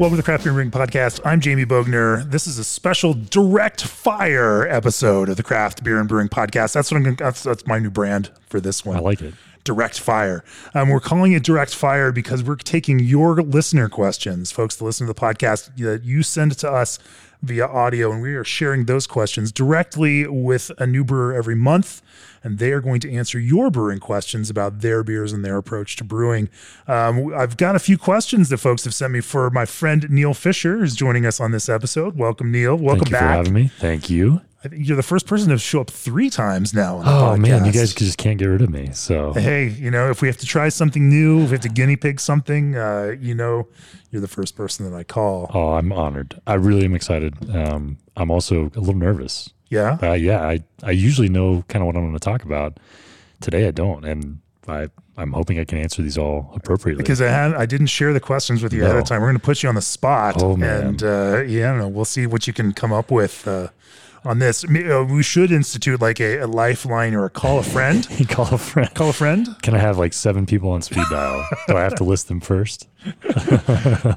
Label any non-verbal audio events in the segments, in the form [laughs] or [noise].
Welcome to the Craft Beer and Brewing Podcast. I'm Jamie Bogner. This is a special direct fire episode of the Craft Beer and Brewing Podcast. That's what I'm. Gonna, that's, that's my new brand for this one. I like it. Direct Fire. Um, we're calling it Direct Fire because we're taking your listener questions, folks that listen to the podcast that you send to us via audio, and we are sharing those questions directly with a new brewer every month. And they are going to answer your brewing questions about their beers and their approach to brewing. Um, I've got a few questions that folks have sent me for my friend Neil Fisher, who's joining us on this episode. Welcome, Neil. Welcome Thank you back. for having me. Thank you. I think you're the first person to show up three times now. On the Oh man, you guys just can't get rid of me. So Hey, you know, if we have to try something new, if we have to guinea pig something, uh, you know, you're the first person that I call. oh, I'm honored. I really am excited. Um, I'm also a little nervous. Yeah. Uh, yeah, I I usually know kind of what I'm going to talk about. Today I don't, and I I'm hoping I can answer these all appropriately. Because I had I didn't share the questions with you ahead of time. We're going to put you on the spot, Oh, man. and uh, yeah, I don't know. We'll see what you can come up with uh, on this. Uh, We should institute like a, a lifeline or a call a friend. [laughs] call a friend. call a friend. Can I have like seven people on speed dial? Do I have to list them first? [laughs]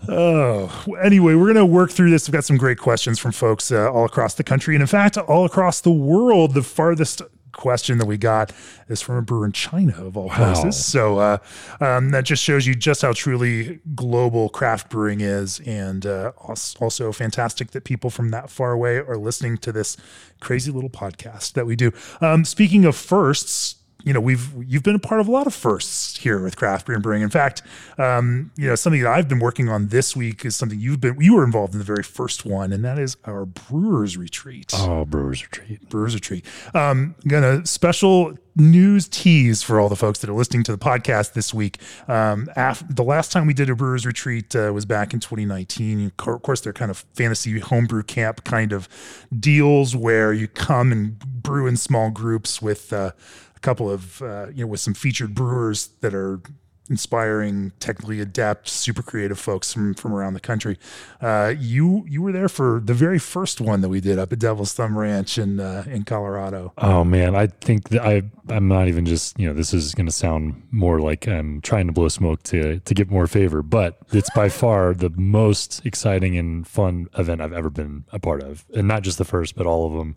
Oh, anyway, we're going to work through this. We've got some great questions from folks uh, all across the country, and in fact, all across the world. The farthest question that we got is from a brewer in China, of all places. Wow. So uh, um, that just shows you just how truly global craft brewing is, and uh, also fantastic that people from that far away are listening to this crazy little podcast that we do. Um, speaking of firsts you know we've you've been a part of a lot of firsts here with craft beer and brewing. In fact, um, you know something that I've been working on this week is something you've been you were involved in the very first one, and that is our brewers retreat. Oh, Brewers Retreat. Brewers retreat. Um, gonna special news tease for all the folks that are listening to the podcast this week. Um, af- the last time we did a brewers retreat uh, was back in 2019. Of course, they're kind of fantasy homebrew camp kind of deals where you come and brew in small groups with uh, couple of uh, you know with some featured brewers that are inspiring, technically adept, super creative folks from from around the country. Uh, you you were there for the very first one that we did up at Devil's Thumb Ranch in uh, in Colorado. Oh man, I think I I'm not even just you know this is going to sound more like I'm trying to blow smoke to to get more favor, but it's by far the most exciting and fun event I've ever been a part of, and not just the first, but all of them.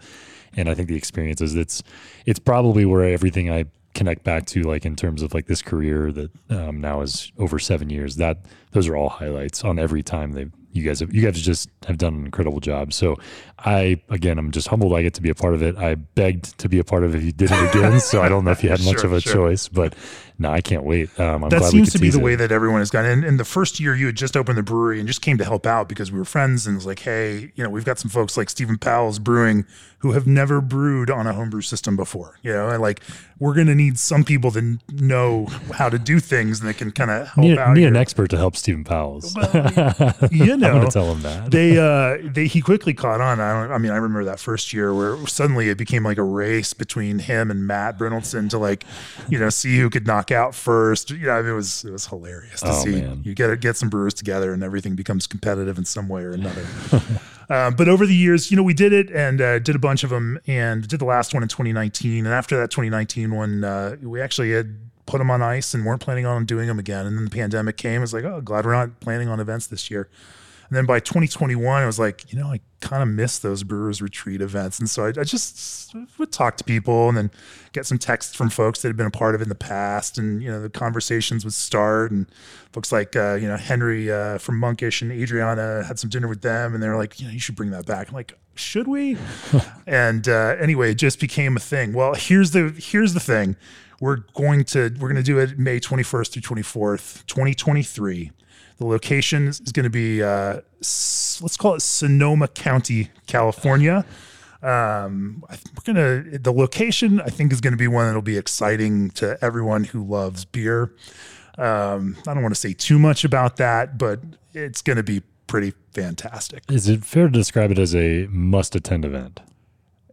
And I think the experiences it's it's probably where everything I connect back to like in terms of like this career that um, now is over seven years that those are all highlights on every time they you guys have you guys just have done an incredible job so i again i'm just humbled i get to be a part of it i begged to be a part of it if you did it again [laughs] so i don't know if you had much Sure, of a sure. choice but no i can't wait um, i'm that glad we seems to be the it. way that everyone has gone. And in the first year, you had just opened the brewery and just came to help out because we were friends. And it was like, hey, you know, we've got some folks like Steven Pauwels Brewing who have never brewed on a homebrew system before. You know, and like we're going to need some people that know how to do things and that can kind of help need, out. need here. an expert to help Steven Pauwels. [laughs] I'm going to tell him that. they uh they he quickly caught on. I don't I mean I remember that first year where suddenly it became like a race between him and Matt Brynildson to like, you know, see who could knock out first. You know, I mean, it was it was hilarious to Oh, see. man. You get get some brewers together and everything becomes competitive in some way or another. Um, [laughs] but over the years, you know, we did it and uh, did a bunch of them and did the last one in 2019. And after that 2019 one, uh, we actually had put them on ice and weren't planning on doing them again. And then the pandemic came. It's like, oh, glad we're not planning on events this year. And then by 2021, I was like, you know, I kind of miss those Brewers Retreat events. And so I, I just would talk to people and then get some texts from folks that had been a part of it in the past. And, you know, the conversations would start. And folks like, uh, you know, Henry uh, from Monkish and Adriana had some dinner with them. And they're like, you know, you should bring that back. I'm like, should we? [laughs] and uh, anyway, it just became a thing. Well, here's the here's the thing. We're going to we're going to do it May 21st through 24th, 2023. The location is going to be uh, let's call it Sonoma County, California. Um, we're gonna the location I think is going to be one that'll be exciting to everyone who loves beer. Um, I don't want to say too much about that, but it's going to be pretty fantastic. Is it fair to describe it as a must attend event?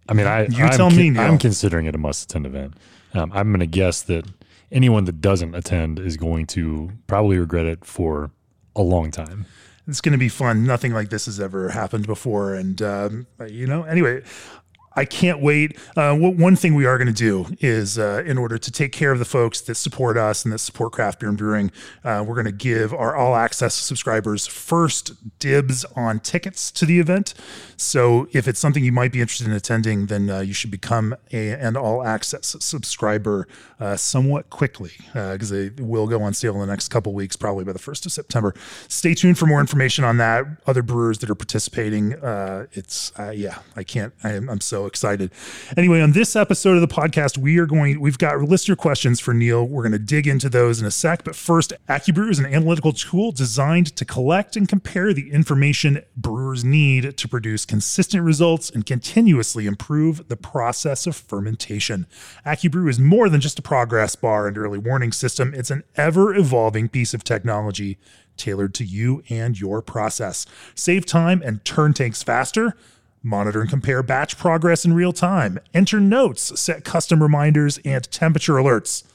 I mean, I You I'm tell me. I'm considering it a must attend event. Um, I'm going to guess that anyone that doesn't attend is going to probably regret it for a long time. It's going to be fun. Nothing like this has ever happened before. And, um, you know, anyway, I can't wait. Uh, one thing we are going to do is, uh, in order to take care of the folks that support us and that support craft beer and brewing, uh, we're going to give our all access subscribers first dibs on tickets to the event. So if it's something you might be interested in attending, then uh, you should become a, an all access subscriber uh, somewhat quickly because they will go on sale in the next couple weeks, probably by the 1st of September. Stay tuned for more information on that. Other brewers that are participating. Uh, it's, uh, yeah, I can't, I I'm so excited. Anyway, on this episode of the podcast, we are going, we've got listener questions for Neil. We're going to dig into those in a sec. But first, AccuBrew is an analytical tool designed to collect and compare the information brewers need to produce consistent results and continuously improve the process of fermentation. AccuBrew is more than just a progress bar and early warning system, it's an ever evolving piece of technology tailored to you and your process. Save time and turn tanks faster. Monitor and compare batch progress in real time. Enter notes, set custom reminders and temperature alerts,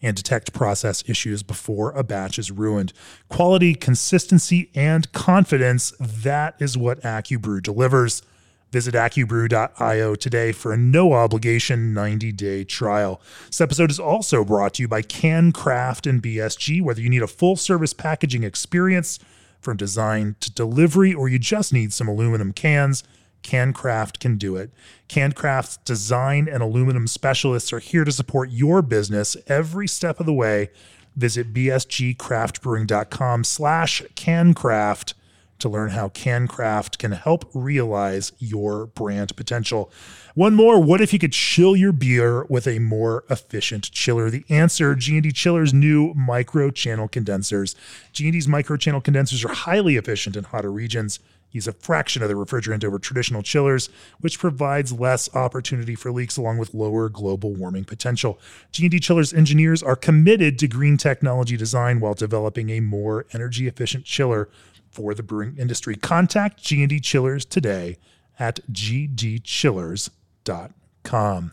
and detect process issues before a batch is ruined. Quality, consistency, and confidence that is what AccuBrew delivers. Visit AccuBrew.io today for a no obligation 90 day trial. This episode is also brought to you by CanCraft and BSG. Whether you need a full service packaging experience from design to delivery, or you just need some aluminum cans, CanCraft can do it. CanCraft's design and aluminum specialists are here to support your business every step of the way. Visit bsgcraftbrewing.com slash cancraft to learn how CanCraft can help realize your brand potential. One more, what if you could chill your beer with a more efficient chiller? The answer, G&D Chiller's new micro channel condensers. G&D's micro channel condensers are highly efficient in hotter regions use a fraction of the refrigerant over traditional chillers, which provides less opportunity for leaks along with lower global warming potential. G&D Chillers engineers are committed to green technology design while developing a more energy efficient chiller for the brewing industry. Contact G&D Chillers today at gdchillers.com.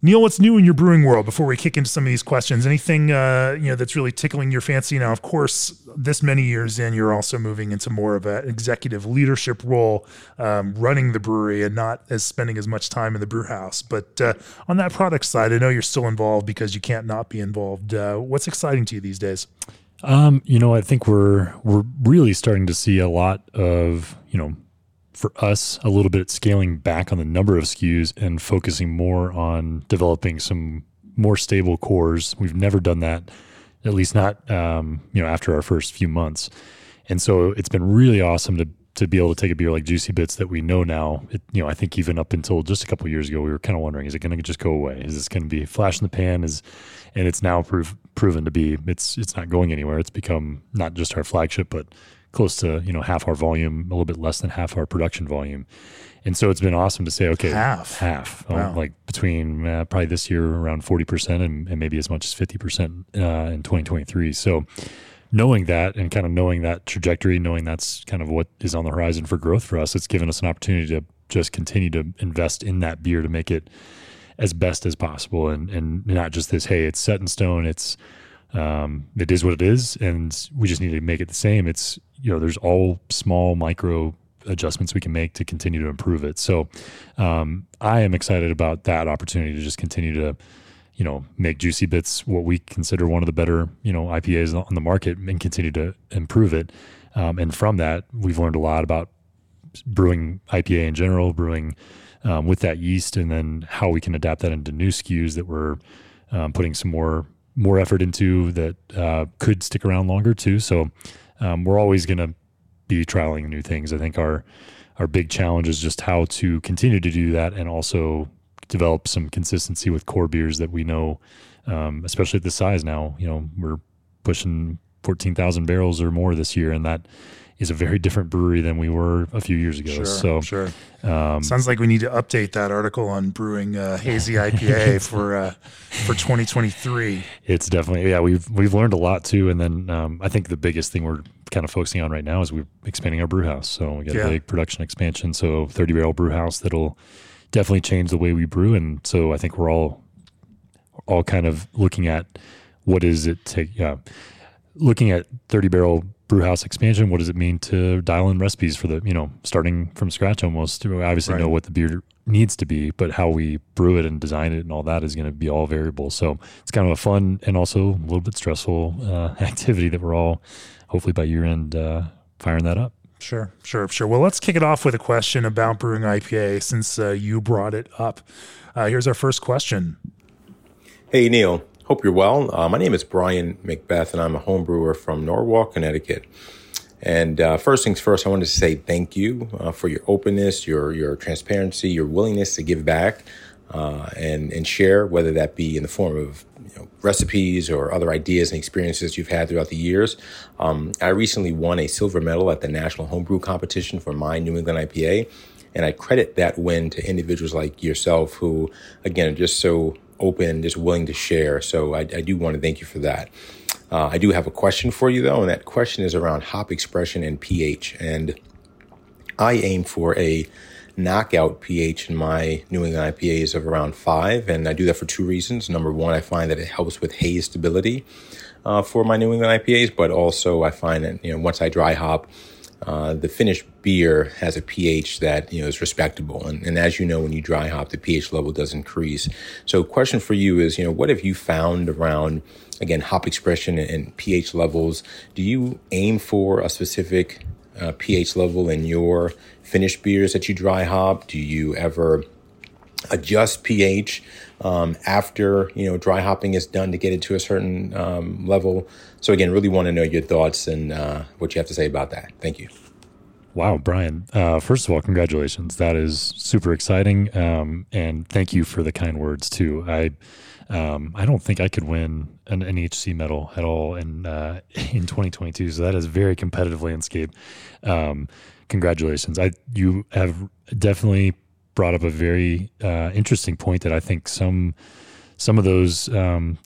Neil, what's new in your brewing world before we kick into some of these questions? Anything uh, you know that's really tickling your fancy? Now, of course, this many years in, you're also moving into more of an executive leadership role, um, running the brewery, and not as spending as much time in the brew house. But uh, on that product side, I know you're still involved because you can't not be involved. Uh, what's exciting to you these days? Um, you know, I think we're we're really starting to see a lot of you know for us a little bit scaling back on the number of SKUs and focusing more on developing some more stable cores. We've never done that, at least not um, you know after our first few months, and so it's been really awesome to to be able to take a beer like Juicy Bits that we know now. It, you know, I think even up until just a couple years ago, we were kind of wondering, is it going to just go away? Is this going to be flash in the pan? Is and it's now prove, proven to be it's it's not going anywhere. It's become not just our flagship, but close to you know half our volume, a little bit less than half our production volume. And so it's been awesome to say, okay, Half. half, Oh, Wow. like between uh, probably this year around forty percent and, and maybe as much as fifty percent uh, in twenty twenty three. So knowing that and kind of knowing that trajectory, knowing that's kind of what is on the horizon for growth for us, it's given us an opportunity to just continue to invest in that beer to make it as best as possible and and not just this hey it's set in stone it's um it is what it is and we just need to make it the same. It's you know there's all small micro adjustments we can make to continue to improve it. So um i am excited about that opportunity to just continue to you know make juicy bits what we consider one of the better you know ipas on the market and continue to improve it. Um, and from that we've learned a lot about brewing IPA in general, brewing um, with that yeast, and then how we can adapt that into new SKUs that we're um, putting some more more effort into that uh, could stick around longer too. So um, we're always going to be trialing new things. I think our our big challenge is just how to continue to do that and also develop some consistency with core beers that we know, um, especially at this size now. You know, we're pushing fourteen thousand barrels or more this year, and that is a very different brewery than we were a few years ago. Sure, so sure. um, Sounds like we need to update that article on brewing uh, hazy IPA [laughs] for uh, for 2023. it's definitely yeah we've we've learned a lot too and then um, i think the biggest thing we're kind of focusing on right now is we're expanding our brew house so we got Yeah. a big production expansion so 30 barrel brew house that'll definitely change the way we brew. And so I think we're all all kind of looking at what is it take yeah looking at 30 barrel brew house expansion what does it mean to dial in recipes for the you know starting from scratch almost we obviously right. know what the beer needs to be but how we brew it and design it and all that is going to be all variable so it's kind of a fun and also a little bit stressful uh, [laughs] activity that we're all hopefully by year end uh, firing that up Sure, sure, sure. Well, let's kick it off with a question about brewing IPA since uh, you brought it up. Uh, here's our first question Hey, Neil. Hope you're well. Uh, my name is Brian McBeth, and I'm a home brewer from Norwalk, Connecticut. And uh, first things first, I wanted to say thank you uh, for your openness, your your transparency, your willingness to give back uh, and and share, whether that be in the form of you know, recipes or other ideas and experiences you've had throughout the years. Um, I recently won a silver medal at the National Homebrew Competition for my New England IPA. And I credit that win to individuals like yourself who, again, are just so open and just willing to share. So I, I do want to thank you for that. Uh, I do have a question for you though, and that question is around hop expression and pH. And I aim for a knockout pH in my New England IPAs of around five, and I do that for two reasons. Number one, I find that it helps with haze stability uh, for my New England IPAs, but also I find that you know once I dry hop, uh, the finished beer has a pH that you know is respectable, and, and as you know, when you dry hop, the pH level does increase. So, question for you is, you know, what have you found around again hop expression and, and pH levels? Do you aim for a specific uh, pH level in your finished beers that you dry hop? Do you ever adjust pH um, after you know dry hopping is done to get it to a certain um, level. So again, really want to know your thoughts and uh, what you have to say about that. Thank you. Wow, Brian. Uh, first of all, congratulations. That is super exciting, um, and thank you for the kind words too. I um, I don't think I could win an NHC medal at all in uh, [laughs] in 2022. So that is very competitive landscape. Um, congratulations. I you have definitely brought up a very uh, interesting point that I think some some of those um,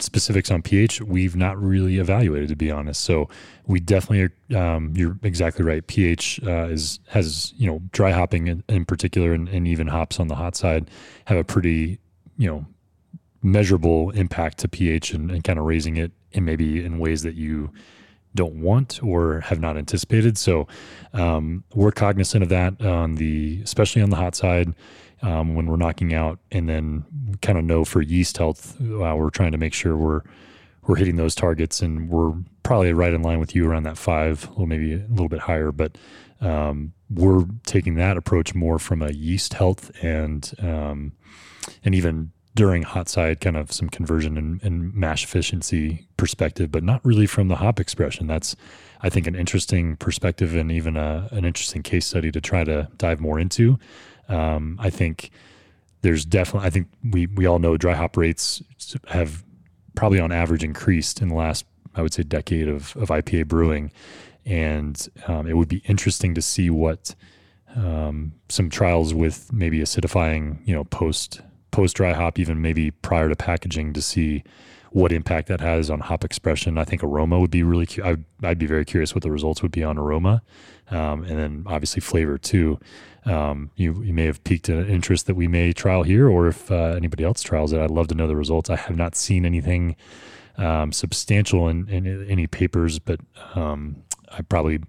specifics on pH we've not really evaluated to be honest. So we definitely are, um, you're exactly right. pH uh, is has you know dry hopping in, in particular and, and, even hops on the hot side have a pretty you know measurable impact to pH and, and kind of raising it and maybe in ways that you don't want or have not anticipated. So um, we're cognizant of that on the, especially on the hot side um, when we're knocking out, and then kind of know for yeast health, uh, we're trying to make sure we're we're hitting those targets, and we're probably right in line with you around that five, or maybe a little bit higher, but. Um, we're taking that approach more from a yeast health and um, and even during hot side kind of some conversion and, and, mash efficiency perspective, but not really from the hop expression. That's, I think, an interesting perspective and even a, an interesting case study to try to dive more into. Um, I think there's definitely, I think we, we all know dry hop rates have probably on average increased in the last, I would say, decade of, of IPA brewing. And um, it would be interesting to see what um, some trials with maybe acidifying, you know, post post dry hop, even maybe prior to packaging, to see what impact that has on hop expression. I think aroma would be really. Cu- I'd, I'd be very curious what the results would be on aroma, um, and then obviously flavor too. Um, you you may have piqued an interest that we may trial here, or if uh, anybody else trials it, I'd love to know the results. I have not seen anything um, substantial in, in, any papers, but um, I probably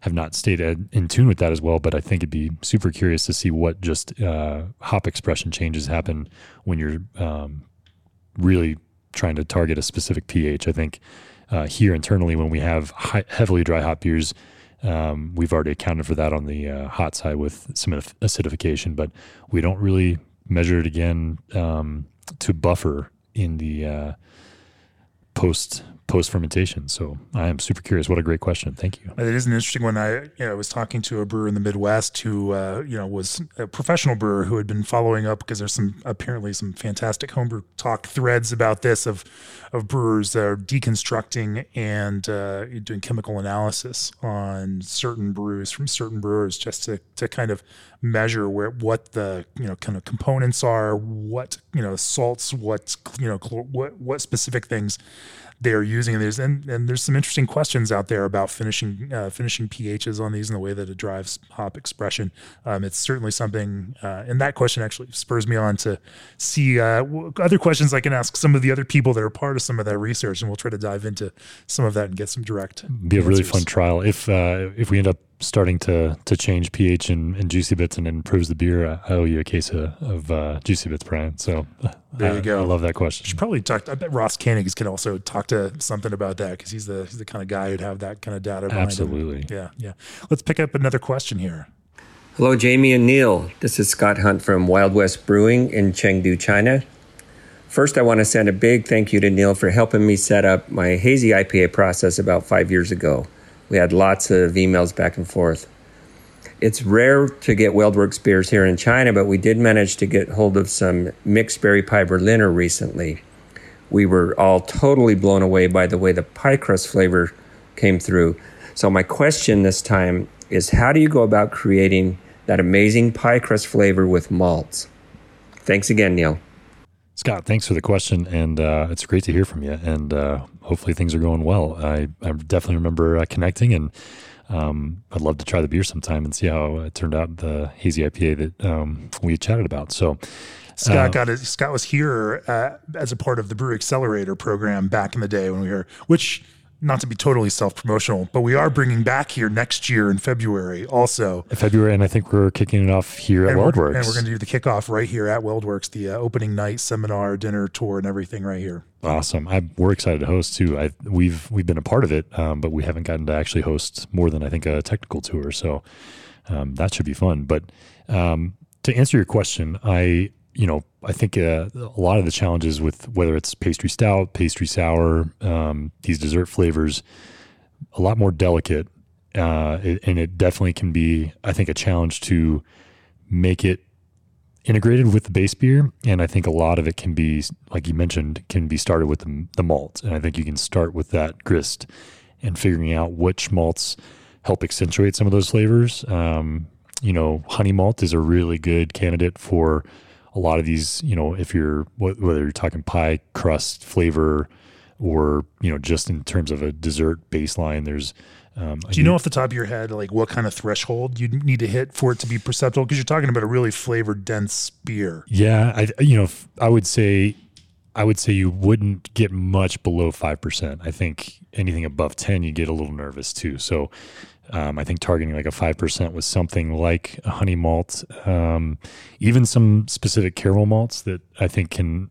have not stayed in tune with that as well, but I think it'd be super curious to see what just uh, hop expression changes happen when you're um, really trying to target a specific pH. I think uh, here internally, when we have high, heavily dry hop beers, um, we've already accounted for that on the uh, hot side with some acidification, but we don't really measure it again um, to buffer in the uh, post post fermentation. So I am super curious. What a great question. Thank you. It is an interesting one. I you know, was talking to a brewer in the Midwest who uh, you know was a professional brewer who had been following up because there's some apparently some fantastic homebrew talk threads about this of of brewers that are deconstructing and uh, doing chemical analysis on certain brews from certain brewers just to to kind of measure where what the you know kind of components are, what you know salts, what you know what what specific things they're using. And there's and, and there's some interesting questions out there about finishing uh, finishing pHs on these and the way that it drives hop expression. Um, it's certainly something, uh, and that question actually spurs me on to see uh, other questions I can ask some of the other people that are part of some of that research, and we'll try to dive into some of that and get some direct. Be a answers. really fun trial if uh, if we end up starting to to change pH and, and Juicy Bits and improves the beer. I owe you a case of, of uh, Juicy Bits, Brian. So there I, you go. I love that question. should probably talk. I bet Ross Koenig can also talk to something about that because he's the he's the kind of guy who'd have that kind of data. behind him. Absolutely. Yeah, yeah. Let's pick up another question here. Hello, Jamie and Neil. This is Scott Hunt from Wild West Brewing in Chengdu, China. First, I want to send a big thank you to Neil for helping me set up my hazy IPA process about five years ago. We had lots of emails back and forth. It's rare to get WeldWerks beers here in China, but we did manage to get hold of some mixed berry pie Berliner recently. We were all totally blown away by the way the pie crust flavor came through. So, my question this time is how do you go about creating that amazing pie crust flavor with malts? Thanks again, Neil. Scott, thanks for the question, and uh, it's great to hear from you. And uh, hopefully things are going well. I, I definitely remember uh, connecting, and um, I'd love to try the beer sometime and see how it turned out. The hazy IPA that um, we chatted about. So Scott Uh, got it. Scott was here uh, as a part of the Brew Accelerator program back in the day when we were, which not to be totally self promotional, but we are bringing back here next year in February also. February, and I think we're kicking it off here at And we're, WeldWerks. and we're going to do the kickoff right here at WeldWerks, the uh, opening night seminar, dinner, tour, and everything right here. Awesome. I, we're excited to host too. I, we've we've been a part of it, um, but we haven't gotten to actually host more than I think a technical tour. So um, that should be fun. But um, to answer your question, I you know I think uh, a lot of the challenges with whether it's pastry stout, pastry sour, um, these dessert flavors, a lot more delicate, uh, it, and it definitely can be I think a challenge to make it integrated with the base beer. And i think a lot of it can be like you mentioned can be started with the, the malt. And i think you can start with that grist and figuring out which malts help accentuate some of those flavors. Um, you know honey malt is a really good candidate for a lot of these you know if you're whether you're talking pie crust flavor or you know just in terms of a dessert baseline there's um, Do you know off the top of your head, like what kind of threshold you need to hit for it to be perceptible? Because you're talking about a really flavored, dense beer. Yeah, I you know I would say I would say you wouldn't get much below five percent. I think anything above ten, you get a little nervous too. So um, I think targeting like a five percent with something like a honey malt, um, even some specific caramel malts that I think can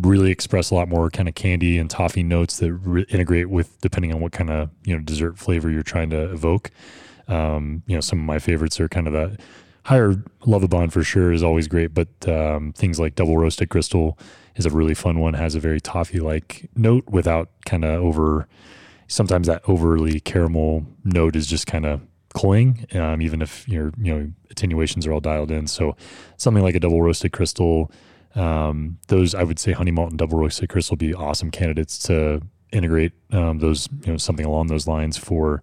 really express a lot more kind of candy and toffee notes that re- integrate with depending on what kind of you know dessert flavor you're trying to evoke. Um, you know, some of my favorites are kind of the higher Lovibond for sure is always great, but um, things like double roasted crystal is a really fun one. Has a very toffee like note without kind of over. Sometimes that overly caramel note is just kind of cloying, um, even if your you know attenuations are all dialed in. So something like a double roasted crystal, um, those I would say honey malt and double roasted crystal would be awesome candidates to integrate um, those you know something along those lines for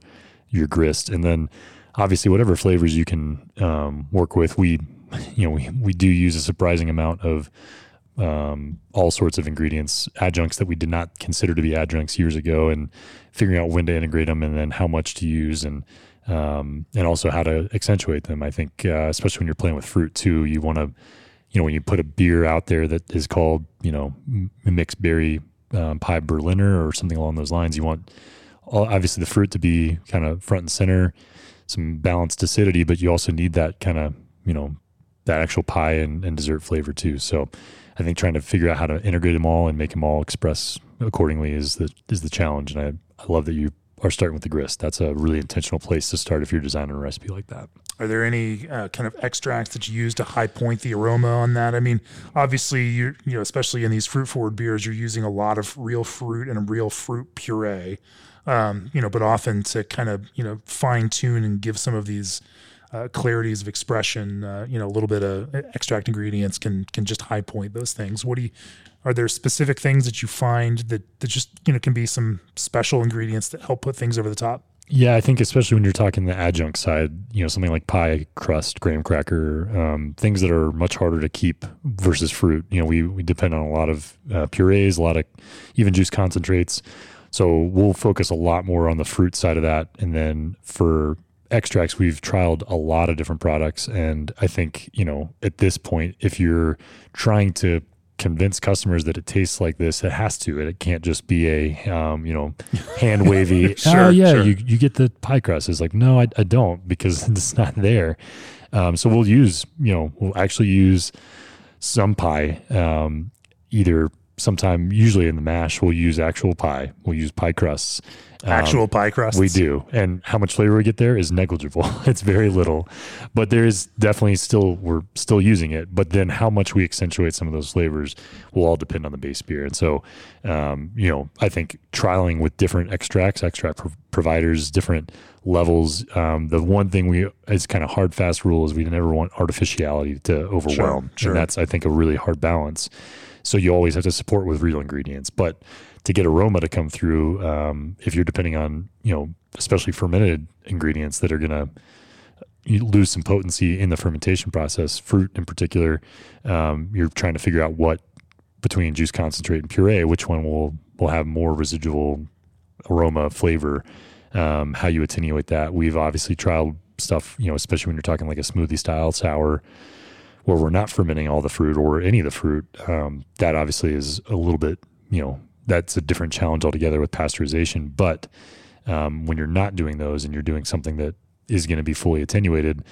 your grist, and then obviously whatever flavors you can um, work with. We you know we we do use a surprising amount of um, all sorts of ingredients, adjuncts that we did not consider to be adjuncts years ago, and figuring out when to integrate them and then how much to use and um, and also how to accentuate them. I think, uh, especially when you're playing with fruit too, you want to, you know, when you put a beer out there that is called, you know, mixed berry um, pie Berliner or something along those lines, you want all, obviously the fruit to be kind of front and center, some balanced acidity, but you also need that kind of, you know, that actual pie and, and dessert flavor too. So I think trying to figure out how to integrate them all and make them all express accordingly is the is the challenge. And I, I love that you are starting with the grist. That's a really intentional place to start if you're designing a recipe like that. Are there any uh, kind of extracts that you use to high point the aroma on that? I mean, obviously, you you know, especially in these fruit forward beers, you're using a lot of real fruit and a real fruit puree. Um, you know, but often to kind of you know fine tune and give some of these uh, clarities of expression, uh, you know, a little bit of extract ingredients can can just high point those things. What do you? Are there specific things that you find that that just you know can be some special ingredients that help put things over the top? Yeah, I think especially when you're talking the adjunct side, you know, something like pie crust, graham cracker, um, things that are much harder to keep versus fruit. You know, we we depend on a lot of uh, purees, a lot of even juice concentrates. So we'll focus a lot more on the fruit side of that. And then for extracts, we've trialed a lot of different products. And I think, you know, at this point, if you're trying to convince customers that it tastes like this, it has to. It can't just be a, um, you know, [laughs] hand wavy. Sure, oh, yeah, sure. you, you get the pie crust. It's like, no, I, I don't because [laughs] it's not there. Um, so we'll use, you know, we'll actually use some pie, um, either sometime, usually in the mash, we'll use actual pie. We'll use pie crusts. Um, Actual pie crusts. we do. And how much flavor we get there is negligible. [laughs] it's very little. But there is definitely still, we're still using it. But then how much we accentuate some of those flavors will all depend on the base beer. And so, um, you know, I think trialing with different extracts, extract pro- providers, different levels. Um, the one thing we, is kind of hard, fast rule is we never want artificiality to overwhelm. sure. And that's, I think, a really hard balance. So you always have to support with real ingredients. But to get aroma to come through, um, if you're depending on, you know, especially fermented ingredients that are going to lose some potency in the fermentation process, fruit in particular, um, you're trying to figure out what between juice concentrate and puree, which one will will have more residual aroma, flavor, um, how you attenuate that. We've obviously trialed stuff, you know, especially when you're talking like a smoothie style sour where we're not fermenting all the fruit or any of the fruit. Um, that obviously is a little bit, you know, that's a different challenge altogether with pasteurization. But um, when you're not doing those and you're doing something that is going to be fully attenuated,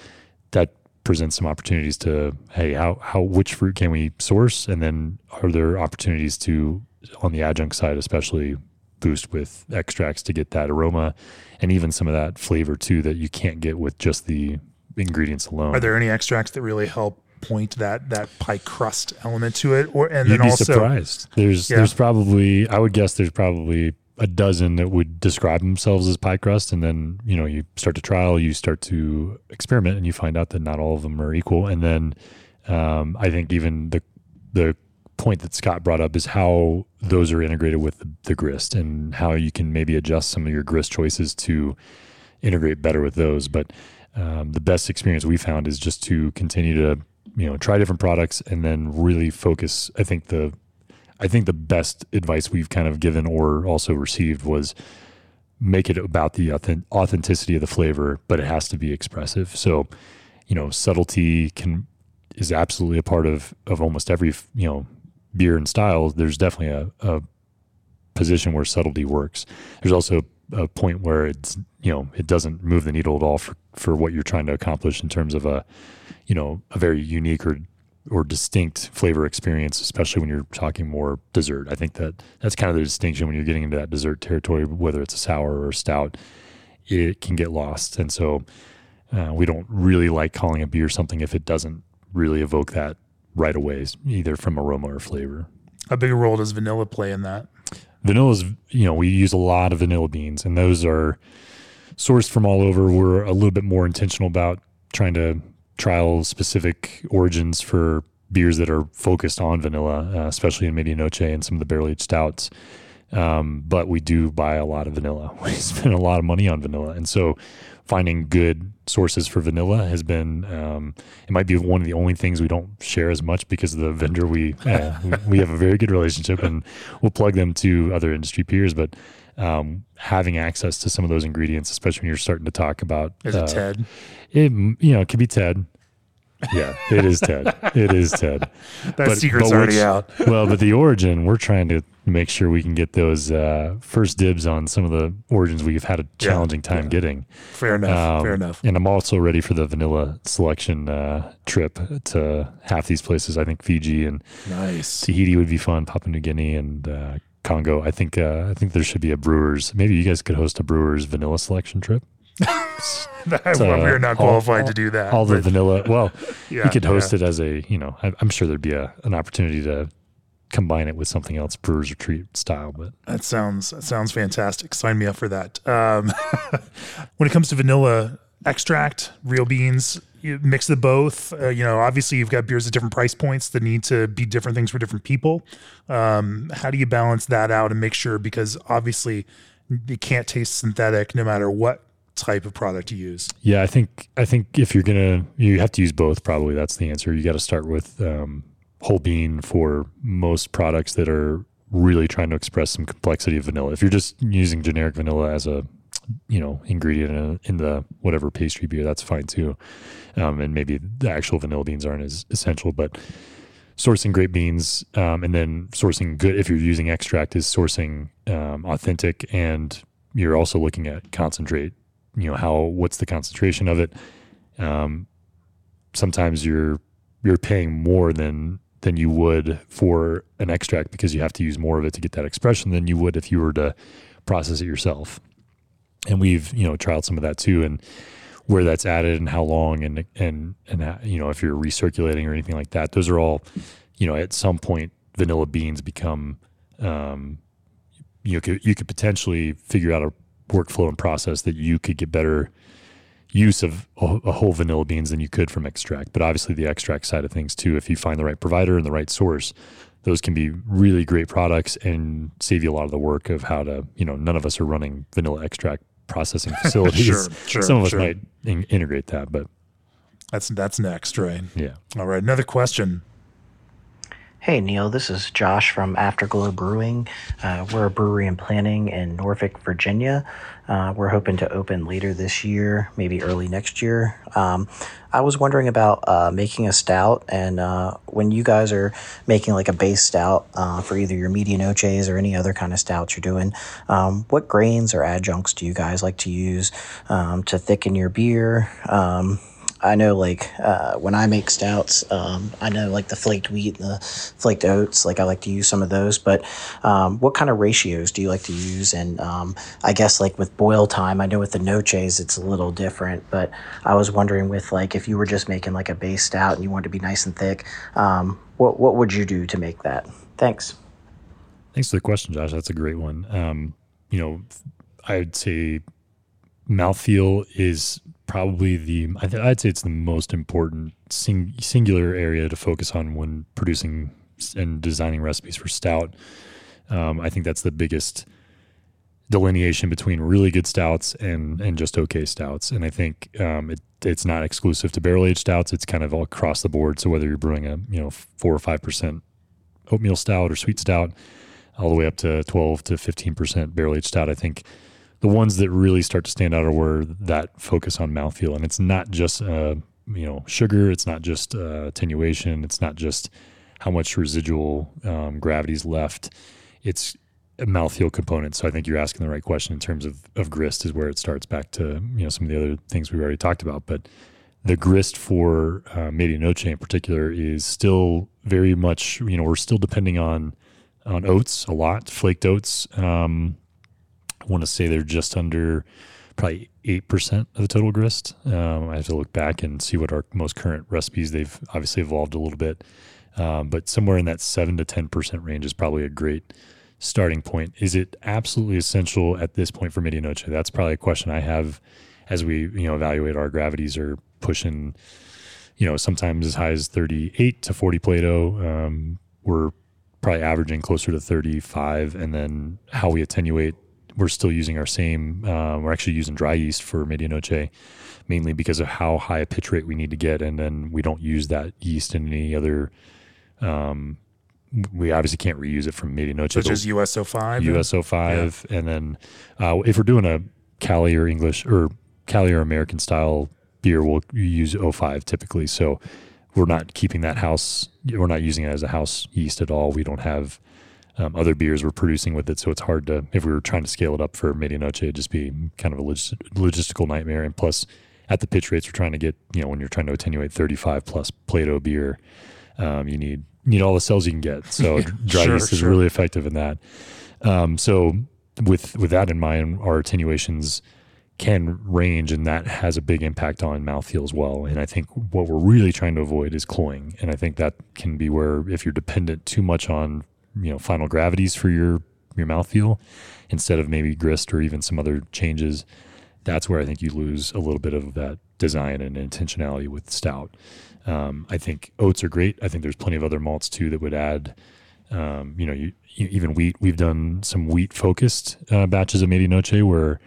that presents some opportunities to hey how how which fruit can we source and then are there opportunities to on the adjunct side especially boost with extracts to get that aroma and even some of that flavor too that you can't get with just the ingredients alone Are there any extracts that really help point that that pie crust element to it? Or and You'd then be also surprised. There's Yeah. there's probably I would guess there's probably a dozen that would describe themselves as pie crust, and then you know you start to trial, you start to experiment, and you find out that not all of them are equal. And then um, I think even the the point that Scott brought up is how those are integrated with the, the grist and how you can maybe adjust some of your grist choices to integrate better with those. But um, the best experience we found is just to continue to you know try different products and then really focus. I think the I think the best advice we've kind of given or also received was make it about the authenticity of the flavor, but it has to be expressive. So, you know, subtlety can is absolutely a part of of almost every you know beer and style. There's definitely a, a position where subtlety works. There's also a point where it's you know it doesn't move the needle at all for for what you're trying to accomplish in terms of a you know a very unique or or distinct flavor experience, especially when you're talking more dessert. I think that that's kind of the distinction when you're getting into that dessert territory, whether it's a sour or a stout, it can get lost. And so uh, we don't really like calling a beer something if it doesn't really evoke that right away, either from aroma or flavor. how big a role does vanilla play in that? Vanilla's, you know, we use a lot of vanilla beans, and those are sourced from all over. We're a little bit more intentional about trying to trial specific origins for beers that are focused on vanilla, uh, especially in Medianoche and some of the barrel aged stouts. Um, but we do buy a lot of vanilla. [laughs] We spend a lot of money on vanilla, and so finding good sources for vanilla has been um, it might be one of the only things we don't share as much because of the vendor we [laughs] uh, we, we have a very good relationship and we'll plug them to other industry peers but um, having access to some of those ingredients especially when you're starting to talk about Is uh, it Ted? it you know it could be ted yeah it is ted it is ted [laughs] That but- secret's but already out. [laughs] well, but the origin, we're trying to make sure we can get those uh, first dibs on some of the origins we've had a challenging time getting. Fair enough. Um, fair enough. And I'm also ready for the vanilla selection uh, trip to half these places. I think Fiji and Nice. Tahiti would be fun. Papua New Guinea and uh, Congo. I think uh, I think there should be a Brewers. Maybe you guys could host a Brewers vanilla selection trip. [laughs] well, we're not qualified all- to do that. All the but vanilla. Well, [laughs] yeah, you could host yeah. it as a you know. I, I'm sure there'd be a, an opportunity to combine it with something else, Brewers retreat style. But That sounds that sounds fantastic. Sign me up for that. Um, [laughs] when it comes to vanilla extract, real beans, you mix the both. Uh, you know, obviously you've got beers at different price points that need to be different things for different people. Um, how do you balance that out and make sure because obviously you can't taste synthetic no matter what type of product you use. Yeah, I think I think if you're gonna, you have to use both. Probably that's the answer. You got to start with um, whole bean for most products that are really trying to express some complexity of vanilla. If you're just using generic vanilla as a you know ingredient in, in the whatever pastry beer, that's fine too. Um, and maybe the actual vanilla beans aren't as essential, but sourcing great beans um, and then sourcing good if you're using extract is sourcing um, authentic and you're also looking at concentrate you know how what's the concentration of it. Um, sometimes you're you're paying more than than you would for an extract because you have to use more of it to get that expression than you would if you were to process it yourself. And we've you know trialed some of that too and where that's added and how long and and and you know if you're recirculating or anything like that those are all you know at some point vanilla beans become um, you could you could potentially figure out a workflow and process that you could get better use of a, whole vanilla beans than you could from extract but obviously the extract side of things too if you find the right provider and the right source those can be really great products and save you a lot of the work of how to you know none of us are running vanilla extract processing [laughs] facilities. sure, sure, Some of us might in- integrate that, but That's that's next, right? yeah. All right, another question. Hey Neil, this is Josh from Afterglow Brewing. Uh, we're a brewery and planning in Norfolk, Virginia. Uh, we're hoping to open later this year, maybe early next year. Um, I was wondering about uh, making a stout, and uh, when you guys are making like a base stout uh, for either your medianoches or any other kind of stouts you're doing, um, what grains or adjuncts do you guys like to use um, to thicken your beer? I know like uh, when I make stouts, um, I know like the flaked wheat and the flaked oats. Like I like to use some of those. But um, what kind of ratios do you like to use? And um, I guess like with boil time, I know with the noches it's a little different. But I was wondering with like if you were just making like a base stout and you wanted to be nice and thick, um, what what would you do to make that? Thanks. Thanks for the question, Josh. That's a great one. Um, you know, I'd say mouthfeel is probably the I th- I'd say it's the most important sing- singular area to focus on when producing and designing recipes for stout. Um, I think that's the biggest delineation between really good stouts and and just okay stouts. And I think um, it, it's not exclusive to barrel aged stouts. It's kind of all across the board. So whether you're brewing a you know four or five percent oatmeal stout or sweet stout, all the way up to twelve to fifteen percent barrel aged stout, I think the ones that really start to stand out are where that focus on mouthfeel, and it's not just uh, you know sugar, it's not just uh, attenuation, it's not just how much residual um, gravity is left. It's a mouthfeel component. So I think you're asking the right question in terms of, of grist is where it starts back to you know some of the other things we've already talked about. But the grist for uh, Medianoche in particular is still very much you know we're still depending on on oats a lot, flaked oats. Um, I want to say they're just under probably eight percent of the total grist. Um, I have to look back and see what our most current recipes. They've obviously evolved a little bit, um, but somewhere in that seven to ten percent range is probably a great starting point. Is it absolutely essential at this point for Medianoche? That's probably a question I have as we you know evaluate our gravities or pushing, you know, sometimes as high as thirty eight to forty Plato. Um, we're probably averaging closer to 35 and then how we attenuate we're still using our same uh, we're actually using dry yeast for medianoche mainly because of how high a pitch rate we need to get and then we don't use that yeast in any other um, we obviously can't reuse it from medianoche but as USO five. USO five, and then uh, if we're doing a Cali or English or Cali or American style beer, we'll use 05 typically. So we're not keeping that house. We're not using it as a house yeast at all. We don't have um, other beers we're producing with it, so it's hard to. If we were trying to scale it up for Medianoche, it'd just be kind of a log- logistical nightmare. And plus, at the pitch rates we're trying to get, you know, when you're trying to attenuate 35 plus Plato beer, um, you need need all the cells you can get. So [laughs] [laughs] dry Sure, yeast is really effective in that. Um, so with with that in mind, our attenuations can range, and that has a big impact on mouthfeel as well. And I think what we're really trying to avoid is cloying, and I think that can be where if you're dependent too much on you know final gravities for your your mouthfeel instead of maybe grist or even some other changes, that's where I think you lose a little bit of that design and intentionality with stout. Um, I think oats are great. I think there's plenty of other malts too that would add um, you know, you, you, even wheat. We've done some wheat focused uh, batches of Medianoche where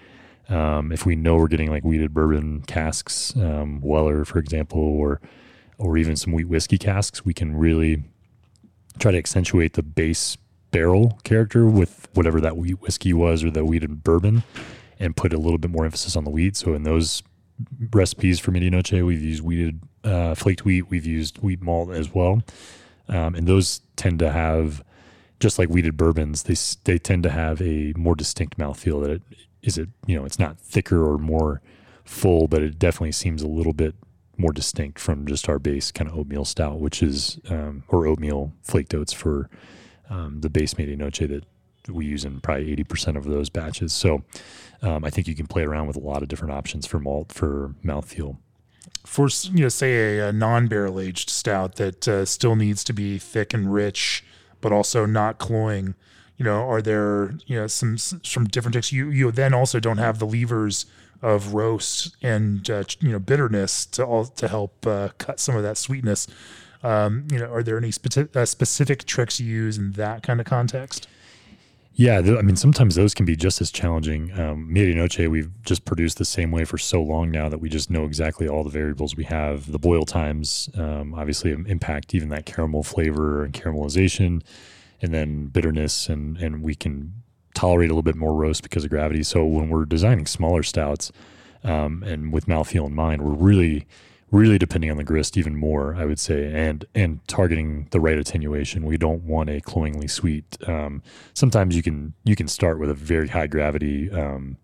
um, if we know we're getting like wheated bourbon casks, um, Weller, for example, or or even some wheat whiskey casks, we can really try to accentuate the base barrel character with whatever that wheat whiskey was or the wheated bourbon, and put a little bit more emphasis on the wheat. So in those recipes for medianoche, we've used wheated uh, flaked wheat. We've used wheat malt as well, um, and those tend to have just like wheated bourbons. They they tend to have a more distinct mouthfeel. That it is it you know it's not thicker or more full, but it definitely seems a little bit more distinct from just our base kind of oatmeal stout, which is um, or oatmeal flaked oats for um, the base medianoche that we use in probably eighty percent of those batches. So um, I think you can play around with a lot of different options for malt for mouthfeel. For you know, say a, a non-barrel aged stout that uh, still needs to be thick and rich, but also not cloying. You know, are there you know some some different textures? You you then also don't have the levers of roast and uh, you know bitterness to all to help uh, cut some of that sweetness. Um, you know, are there any spe- uh, specific tricks you use in that kind of context? Yeah, th- I mean, sometimes those can be just as challenging. Um, Medianoche, we've just produced the same way for so long now that we just know exactly all the variables we have. The boil times um, obviously impact even that caramel flavor and caramelization, and then bitterness, and and we can tolerate a little bit more roast because of gravity. So when we're designing smaller stouts, um, and with mouthfeel in mind, we're really really depending on the grist even more, I would say, and and targeting the right attenuation. We don't want a cloyingly sweet. Um, sometimes you can you can start with a very high gravity um,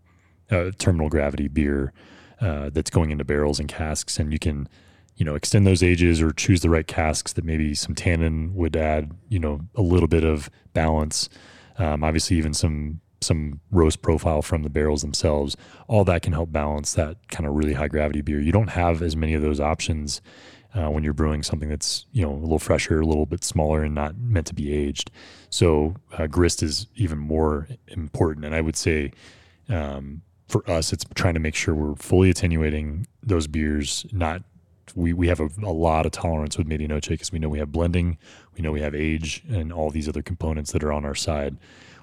uh, terminal gravity beer uh, that's going into barrels and casks, and you can you know extend those ages or choose the right casks that maybe some tannin would add you know a little bit of balance. Um, obviously, even some some roast profile from the barrels themselves. All that can help balance that kind of really high gravity beer. You don't have as many of those options uh, when you're brewing something that's you know a little fresher, a little bit smaller, and not meant to be aged. So uh, grist is even more important. And I would say um, for us, it's trying to make sure we're fully attenuating those beers. Not we we have a, a lot of tolerance with Medianoche because we know we have blending, we know we have age, and all these other components that are on our side.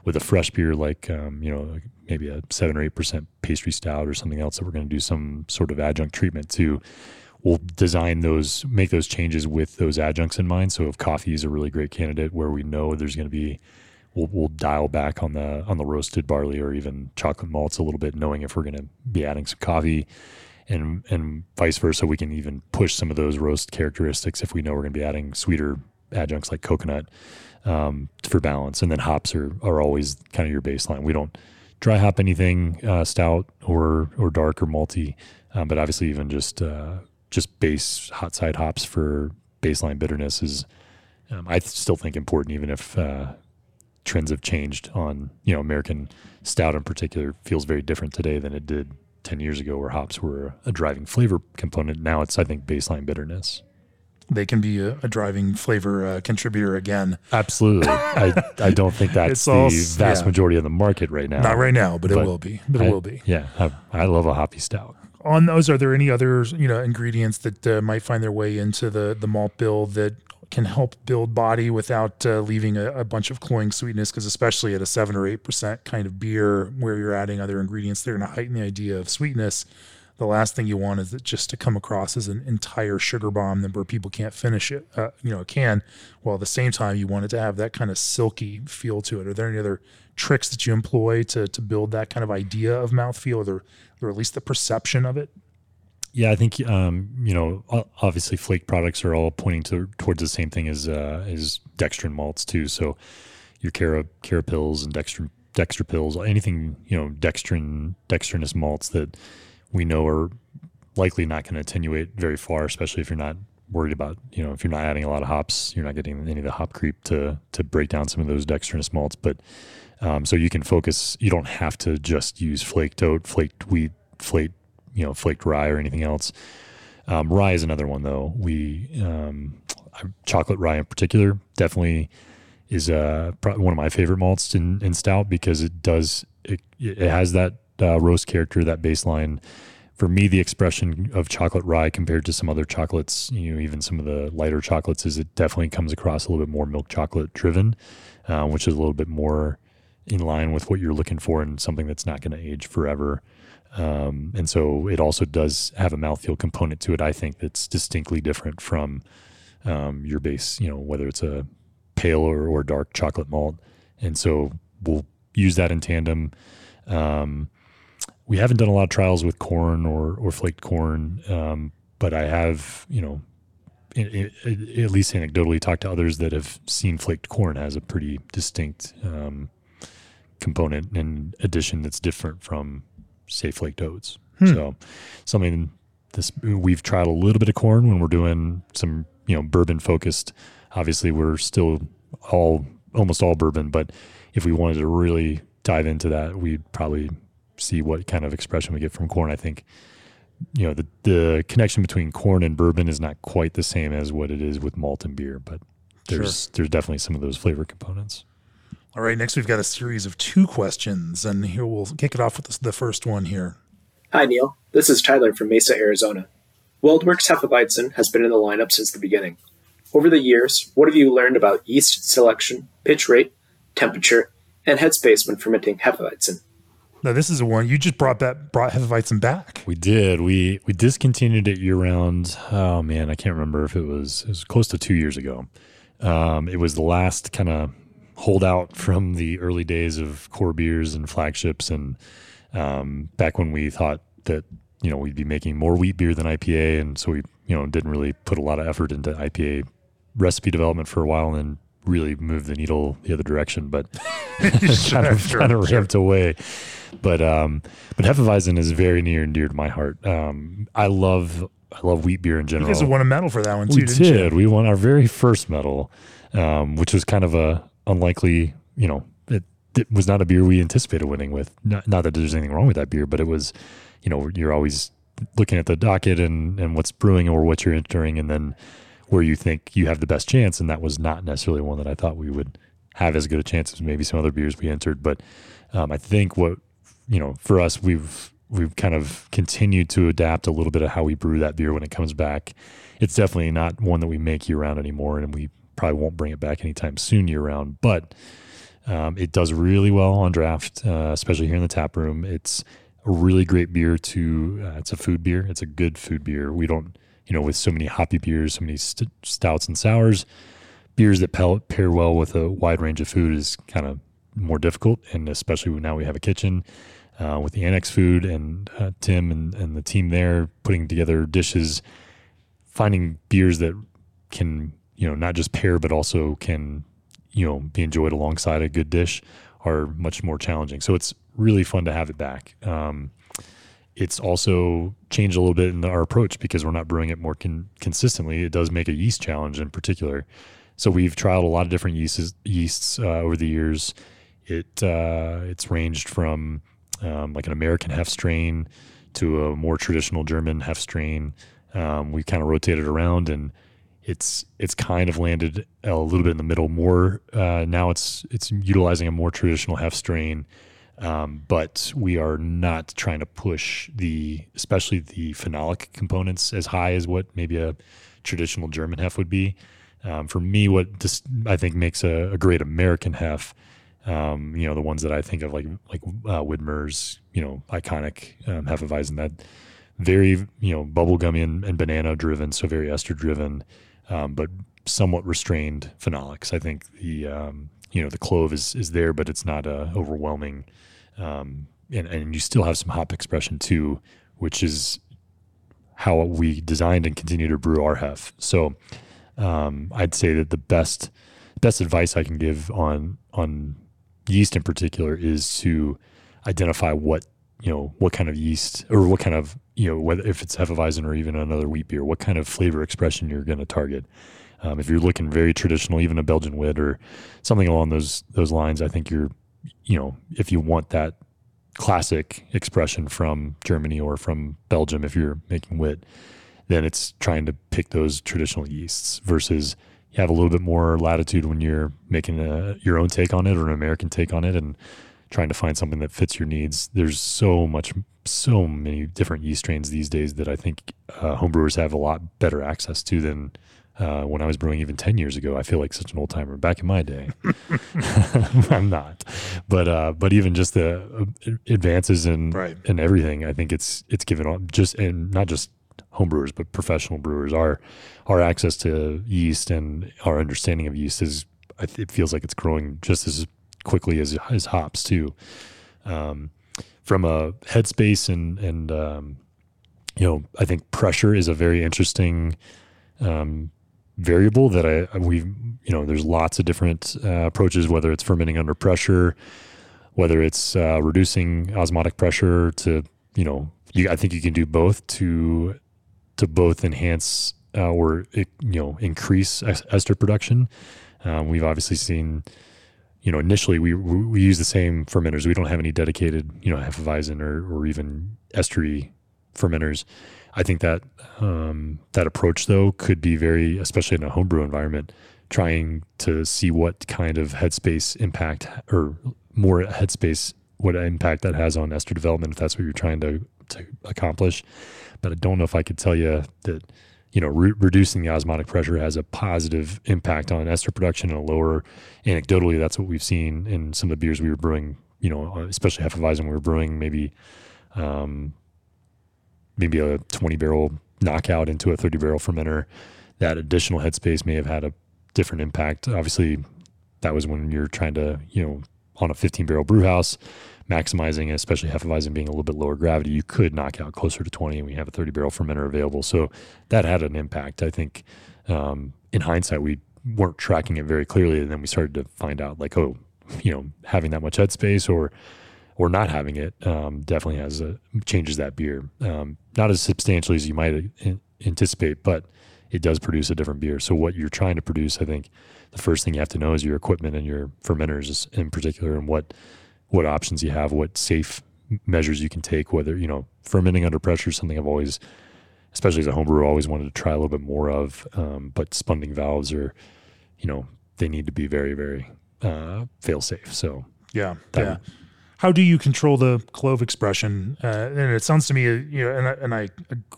With a fresh beer like um, you know maybe a seven or eight percent pastry stout or something else that we're going to do some sort of adjunct treatment to we'll design those make those changes with those adjuncts in mind. So if coffee is a really great candidate where we know there's going to be we'll, we'll dial back on the on the roasted barley or even chocolate malts a little bit knowing if we're going to be adding some coffee and and vice versa we can even push some of those roast characteristics if we know we're going to be adding sweeter adjuncts like coconut um, for balance. And then hops are, are always kind of your baseline. We don't dry hop anything uh, stout or or dark or malty, um, but obviously even just uh, just base hot side hops for baseline bitterness is um, I still think important, even if uh, trends have changed on you know American stout in particular feels very different today than it did 10 years ago where hops were a driving flavor component now it's i think baseline bitterness they can be a, a driving flavor uh, contributor again. Absolutely. I, I don't think [laughs] that's the vast yeah. majority of the market right now. Not right now, but, but it will be. But I, it will be. Yeah. I, I, love a hoppy stout. On those, are there any other you know ingredients that uh, might find their way into the the malt bill that can help build body without uh, leaving a, a, bunch of cloying sweetness? Because especially at a seven or eight percent kind of beer, where you're adding other ingredients, they're going to heighten the idea of sweetness the last thing you want is it just to come across as an entire sugar bomb where people can't finish it, uh, you know, can. While at the same time, you want it to have that kind of silky feel to it. Are there any other tricks that you employ to to build that kind of idea of mouthfeel, or, or at least the perception of it? Yeah, I think um, you know. Obviously, flake products are all pointing to towards the same thing as uh, as dextrin malts too. So your Cara CaraPils and dextrin dextrin pills, anything you know, dextrin dextrinous malts that we know are likely not going to attenuate very far, especially if you're not worried about, you know, if you're not adding a lot of hops, you're not getting any of the hop creep to to break down some of those dextrinous malts. But um, so you can focus. You don't have to just use flaked oat, flaked wheat, flaked you know, flaked rye or anything else. Um, rye is another one though. We um, chocolate rye in particular definitely is uh, probably one of my favorite malts in, in stout because it does it, it has that uh, roast character, that baseline. For me, the expression of chocolate rye compared to some other chocolates, you know, even some of the lighter chocolates, is it definitely comes across a little bit more milk chocolate driven, uh, which is a little bit more in line with what you're looking for in something that's not going to age forever. Um, and so it also does have a mouthfeel component to it, I think, that's distinctly different from um, your base, you know, whether it's a pale or, or dark chocolate malt and so we'll use that in tandem. Um, we haven't done a lot of trials with corn or or flaked corn, um, but I have, you know, it, it, at least anecdotally talked to others that have seen flaked corn has a pretty distinct um, component and addition that's different from say flaked oats. Hmm. So something this we've tried a little bit of corn when we're doing some you know bourbon focused. Obviously, we're still all almost all bourbon, but if we wanted to really dive into that, we'd probably see what kind of expression we get from corn. I think you know the the connection between corn and bourbon is not quite the same as what it is with malt and beer, but there's sure. there's definitely some of those flavor components. All right, next we've got a series of two questions, and here we'll kick it off with the first one here. Hi, Neil. This is Tyler from Mesa, Arizona. WeldWerks Hefeweizen has been in the lineup since the beginning. Over the years, what have you learned about yeast selection, pitch rate, temperature, and headspace when fermenting Hefeweizen? Now, this is a one you just brought that brought Hefeweizen back. We did. We we discontinued it year round. Oh man, I can't remember if it was it was close to two years ago. Um, it was the last kind of holdout from the early days of core beers and flagships and um, back when we thought that you know we'd be making more wheat beer than IPA, and so we you know didn't really put a lot of effort into IPA recipe development for a while, and really move the needle the other direction, but [laughs] [laughs] kind of sure, kind of sure. ramped away. But um, but Hefeweizen is very near and dear to my heart. Um, I love I love wheat beer in general. You guys won a medal for that one too. We did. You? We won our very first medal, um, which was kind of a unlikely. You know, it it was not a beer we anticipated winning with. Not, not that there's anything wrong with that beer, but it was, you know, you're always looking at the docket and, and what's brewing or what you're entering, and then where you think you have the best chance. And that was not necessarily one that I thought we would have as good a chance as maybe some other beers we entered. But um, I think what you know for us, we've we've kind of continued to adapt a little bit of how we brew that beer when it comes back. It's definitely not one that we make year round anymore, and we probably won't bring it back anytime soon year round. But um, it does really well on draft, uh, especially here in the tap room. It's a really great beer to. Uh, it's a food beer. It's a good food beer. We don't, you know, with so many hoppy beers, so many st- stouts and sours, beers that pair well with a wide range of food is kind of more difficult. And especially now we have a kitchen uh, with the annex food and uh, Tim and, and the team there putting together dishes, finding beers that can you know not just pair but also can you know be enjoyed alongside a good dish are much more challenging. So it's really fun to have it back. Um, it's also changed a little bit in our approach because we're not brewing it more con- consistently. It does make a yeast challenge in particular. So we've trialed a lot of different yeasts, yeasts uh, over the years. It uh, it's ranged from um, like an American hef strain to a more traditional German hef strain. Um, we kind of rotated around and it's it's kind of landed a little bit in the middle. More uh, now, it's it's utilizing a more traditional hef strain, um, but we are not trying to push the especially the phenolic components as high as what maybe a traditional German hef would be. Um, for me, what this, I think makes a, a great American hef, um, you know, the ones that I think of like like uh, Widmer's, you know, iconic um, Hefeweizen that very you know bubblegummy and, and banana driven, so very ester driven um, but somewhat restrained phenolics. I think the um, you know the clove is is there, but it's not uh, overwhelming, um, and and you still have some hop expression too, which is how we designed and continue to brew our hef. So um, I'd say that the best best advice I can give on on yeast in particular is to identify what you know what kind of yeast or what kind of you know whether if it's hefeweizen or even another wheat beer what kind of flavor expression you're going to target um, if you're looking very traditional even a belgian wit or something along those those lines i think you're you know if you want that classic expression from germany or from belgium if you're making wit then it's trying to pick those traditional yeasts versus you have a little bit more latitude when you're making a, your own take on it or an american take on it and trying to find something that fits your needs. There's so much, so many different yeast strains these days that I think uh, homebrewers have a lot better access to than uh, when I was brewing even 10 years ago. I feel like such an old timer back in my day. [laughs] [laughs] I'm not, but, uh, but even just the uh, advances in, right. in everything, I think it's, it's given on just, and not just homebrewers, but professional brewers, our, our access to yeast and our understanding of yeast is, it feels like it's growing just as quickly as as hops too. Um, from a headspace and and um, you know, I think pressure is a very interesting um, variable that I we you know there's lots of different uh, approaches whether it's fermenting under pressure, whether it's uh, reducing osmotic pressure to you know you, I think you can do both to to both enhance uh, or you know increase ester production. Um, we've obviously seen, you know, initially we we use the same fermenters. We don't have any dedicated, you know, Hefeweizen or or even estery fermenters. I think that um, that approach though could be very, especially in a homebrew environment, trying to see what kind of headspace impact or more headspace what impact that has on ester development if that's what you're trying to to accomplish. But I don't know if I could tell you that you know re- reducing the osmotic pressure has a positive impact on ester production and a lower. Anecdotally, that's what we've seen in some of the beers we were brewing. You know, especially half Hefeweizen, we were brewing maybe um, maybe a 20 barrel knockout into a 30 barrel fermenter. That additional headspace may have had a different impact. Obviously, that was when you're trying to you know on a 15 barrel brew house maximizing, especially Hefeweizen being a little bit lower gravity, you could knock out closer to 20 and we have a 30 barrel fermenter available. So that had an impact. I think um, in hindsight, we weren't tracking it very clearly. And then we started to find out like, oh, you know, having that much headspace or, or not having it um, definitely has a, changes that beer. Um, not as substantially as you might anticipate, but it does produce a different beer. So what you're trying to produce, I think, the first thing you have to know is your equipment and your fermenters in particular, and what what options you have, what safe measures you can take, whether, you know, fermenting under pressure is something I've always, especially as a homebrewer, always wanted to try a little bit more of. Um, but spunding valves are, you know, they need to be very, very uh, fail safe. So, yeah. yeah. How do you control the clove expression? Uh, and it sounds to me, you know, and I, and I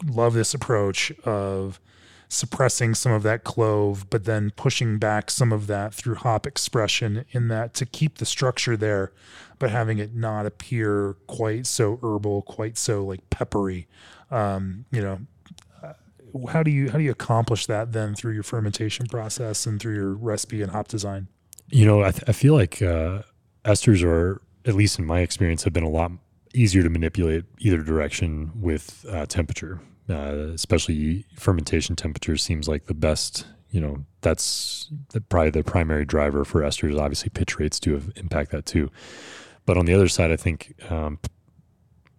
love this approach of suppressing some of that clove, but then pushing back some of that through hop expression in that to keep the structure there, but having it not appear quite so herbal, quite so like peppery. Um, you know, uh, how do you how do you accomplish that then through your fermentation process and through your recipe and hop design? You know, I, th- I feel like uh, esters are, at least in my experience, have been a lot easier to manipulate either direction with uh, temperature. Uh, especially fermentation temperature seems like the best. You know, that's the, probably the primary driver for esters. Obviously, pitch rates do impact that too. But on the other side, I think um,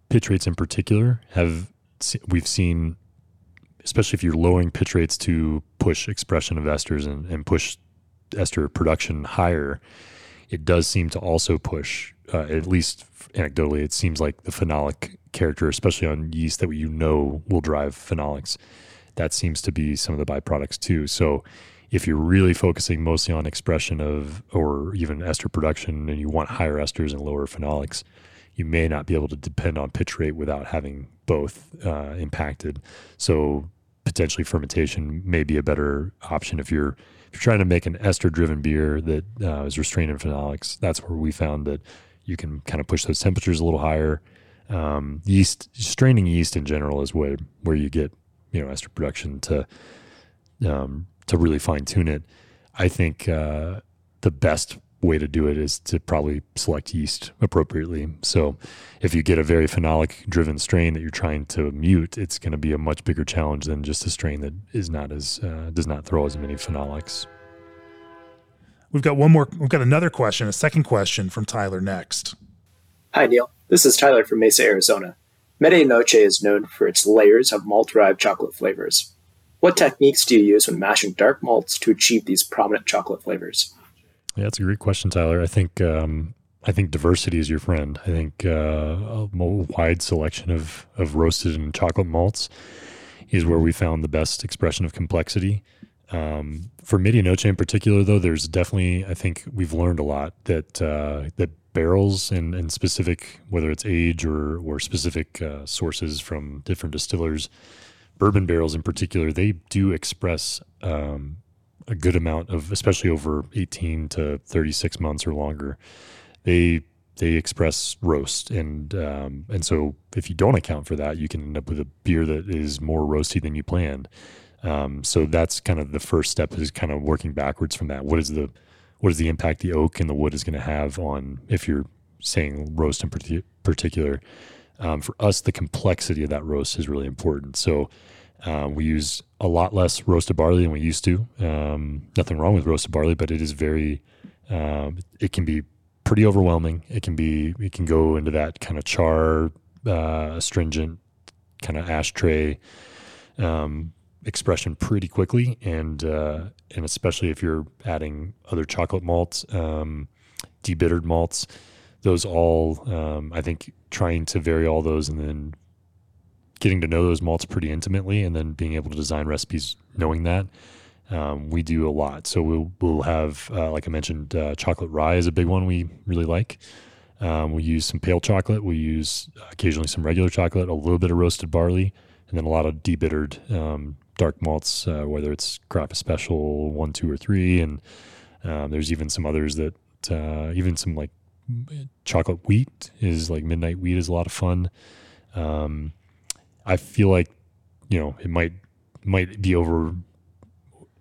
pitch rates in particular have we've seen, especially if you're lowering pitch rates to push expression of esters and, and push ester production higher, it does seem to also push, uh, at least anecdotally, it seems like the phenolic character, especially on yeast that you know will drive phenolics, that seems to be some of the byproducts too. So if you're really focusing mostly on expression of or even ester production and you want higher esters and lower phenolics, you may not be able to depend on pitch rate without having both uh, impacted. So potentially fermentation may be a better option if you're you're trying to make an ester driven beer that uh, is restrained in phenolics. That's where we found that you can kind of push those temperatures a little higher. Um, yeast straining yeast in general is where where you get you know ester production to um, to really fine tune it. I think uh, the best way to do it is to probably select yeast appropriately. So if you get a very phenolic driven strain that you're trying to mute, it's going to be a much bigger challenge than just a strain that is not as uh, does not throw as many phenolics. We've got one more. We've got another question, a second question from Tyler next. Hi Neil, this is Tyler from Mesa, Arizona. Medianoche is known for its layers of malt-derived chocolate flavors. What techniques do you use when mashing dark malts to achieve these prominent chocolate flavors? Yeah, that's a great question, Tyler. I think um, I think diversity is your friend. I think uh, a wide selection of of roasted and chocolate malts is where we found the best expression of complexity. Um, for Medianoche in particular, though, there's definitely I think we've learned a lot that uh, that barrels and, and specific whether it's age or or specific uh, sources from different distillers bourbon barrels in particular, they do express um, a good amount of, especially over 18 to 36 months or longer. They they express roast, and um, and so if you don't account for that, you can end up with a beer that is more roasty than you planned. Um, so that's kind of the first step is kind of working backwards from that. What is the what is the impact the oak and the wood is going to have on if you're saying roast in particular. Um, for us, the complexity of that roast is really important. So uh, we use a lot less roasted barley than we used to. Um, nothing wrong with roasted barley, but it is very, um, it can be pretty overwhelming. It can be, it can go into that kind of char, uh, astringent kind of ashtray um, expression pretty quickly, and uh, and especially if you're adding other chocolate malts, um, debittered malts, those all um, I think trying to vary all those and then getting to know those malts pretty intimately, and then being able to design recipes knowing that. Um, we do a lot. So we'll, we'll have, uh, like I mentioned, uh, chocolate rye is a big one we really like. Um, we use some pale chocolate. We use occasionally some regular chocolate, a little bit of roasted barley, and then a lot of debittered um, dark malts, uh, whether it's Carafa Special one, two, or three, and um, there's even some others that uh, even some like chocolate wheat is like midnight wheat is a lot of fun. Um, I feel like you know it might might be over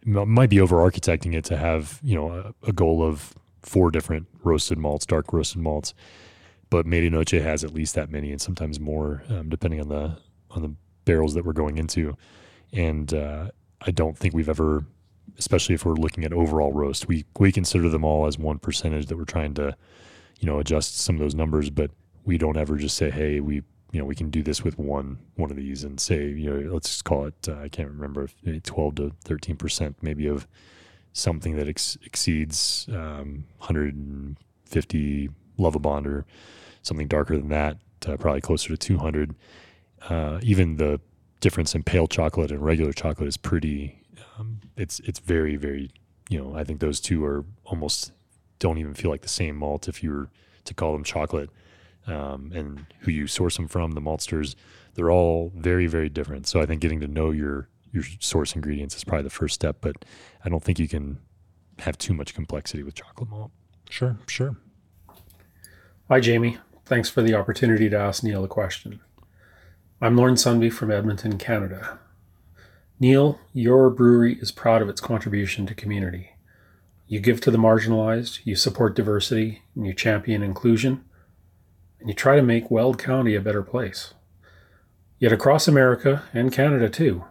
might be over architecting it to have you know a, a goal of four different roasted malts, dark roasted malts. But Medianoche has at least that many, and sometimes more, um, depending on the on the barrels that we're going into. And uh, I don't think we've ever, especially if we're looking at overall roast, we we consider them all as one percentage that we're trying to, you know, adjust some of those numbers. But we don't ever just say, hey, we you know we can do this with one one of these and say you know let's just call it uh, I can't remember twelve to thirteen percent maybe of something that ex- exceeds um, 150 Bond or something darker than that, uh, probably closer to 200. Uh, even the difference in pale chocolate and regular chocolate is pretty. Um, it's it's very very you know I think those two are almost don't even feel like the same malt if you were to call them chocolate. Um, and who you source them from, the maltsters, they're all very very different. So I think getting to know your your source ingredients is probably the first step. But I don't think you can have too much complexity with chocolate malt. Sure, sure. Hi, Jamie. Thanks for the opportunity to ask Neil a question. I'm Lauren Sunby from Edmonton, Canada. Neil, your brewery is proud of its contribution to community. You give to the marginalized, you support diversity, and you champion inclusion, and you try to make Weld County a better place. Yet across America and Canada too,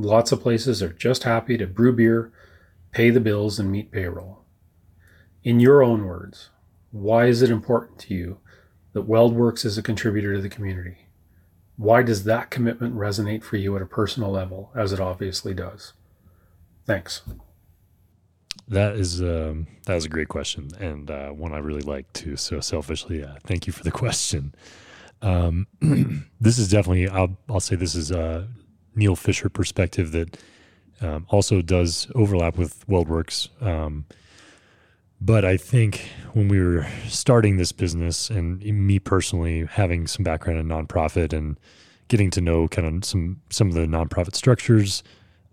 Lots of places are just happy to brew beer, pay the bills, and meet payroll. In your own words, why is it important to you that WeldWerks is a contributor to the community? Why does that commitment resonate for you at a personal level, as it obviously does? Thanks. That is um, that was a great question and uh, one I really like too. So selfishly, yeah, thank you for the [laughs] question. Um, [clears throat] this is definitely I'll I'll say this is uh, Neil Fisher perspective that um, also does overlap with WeldWerks. Um, but I think when we were starting this business, and me personally having some background in nonprofit and getting to know kind of some some of the nonprofit structures,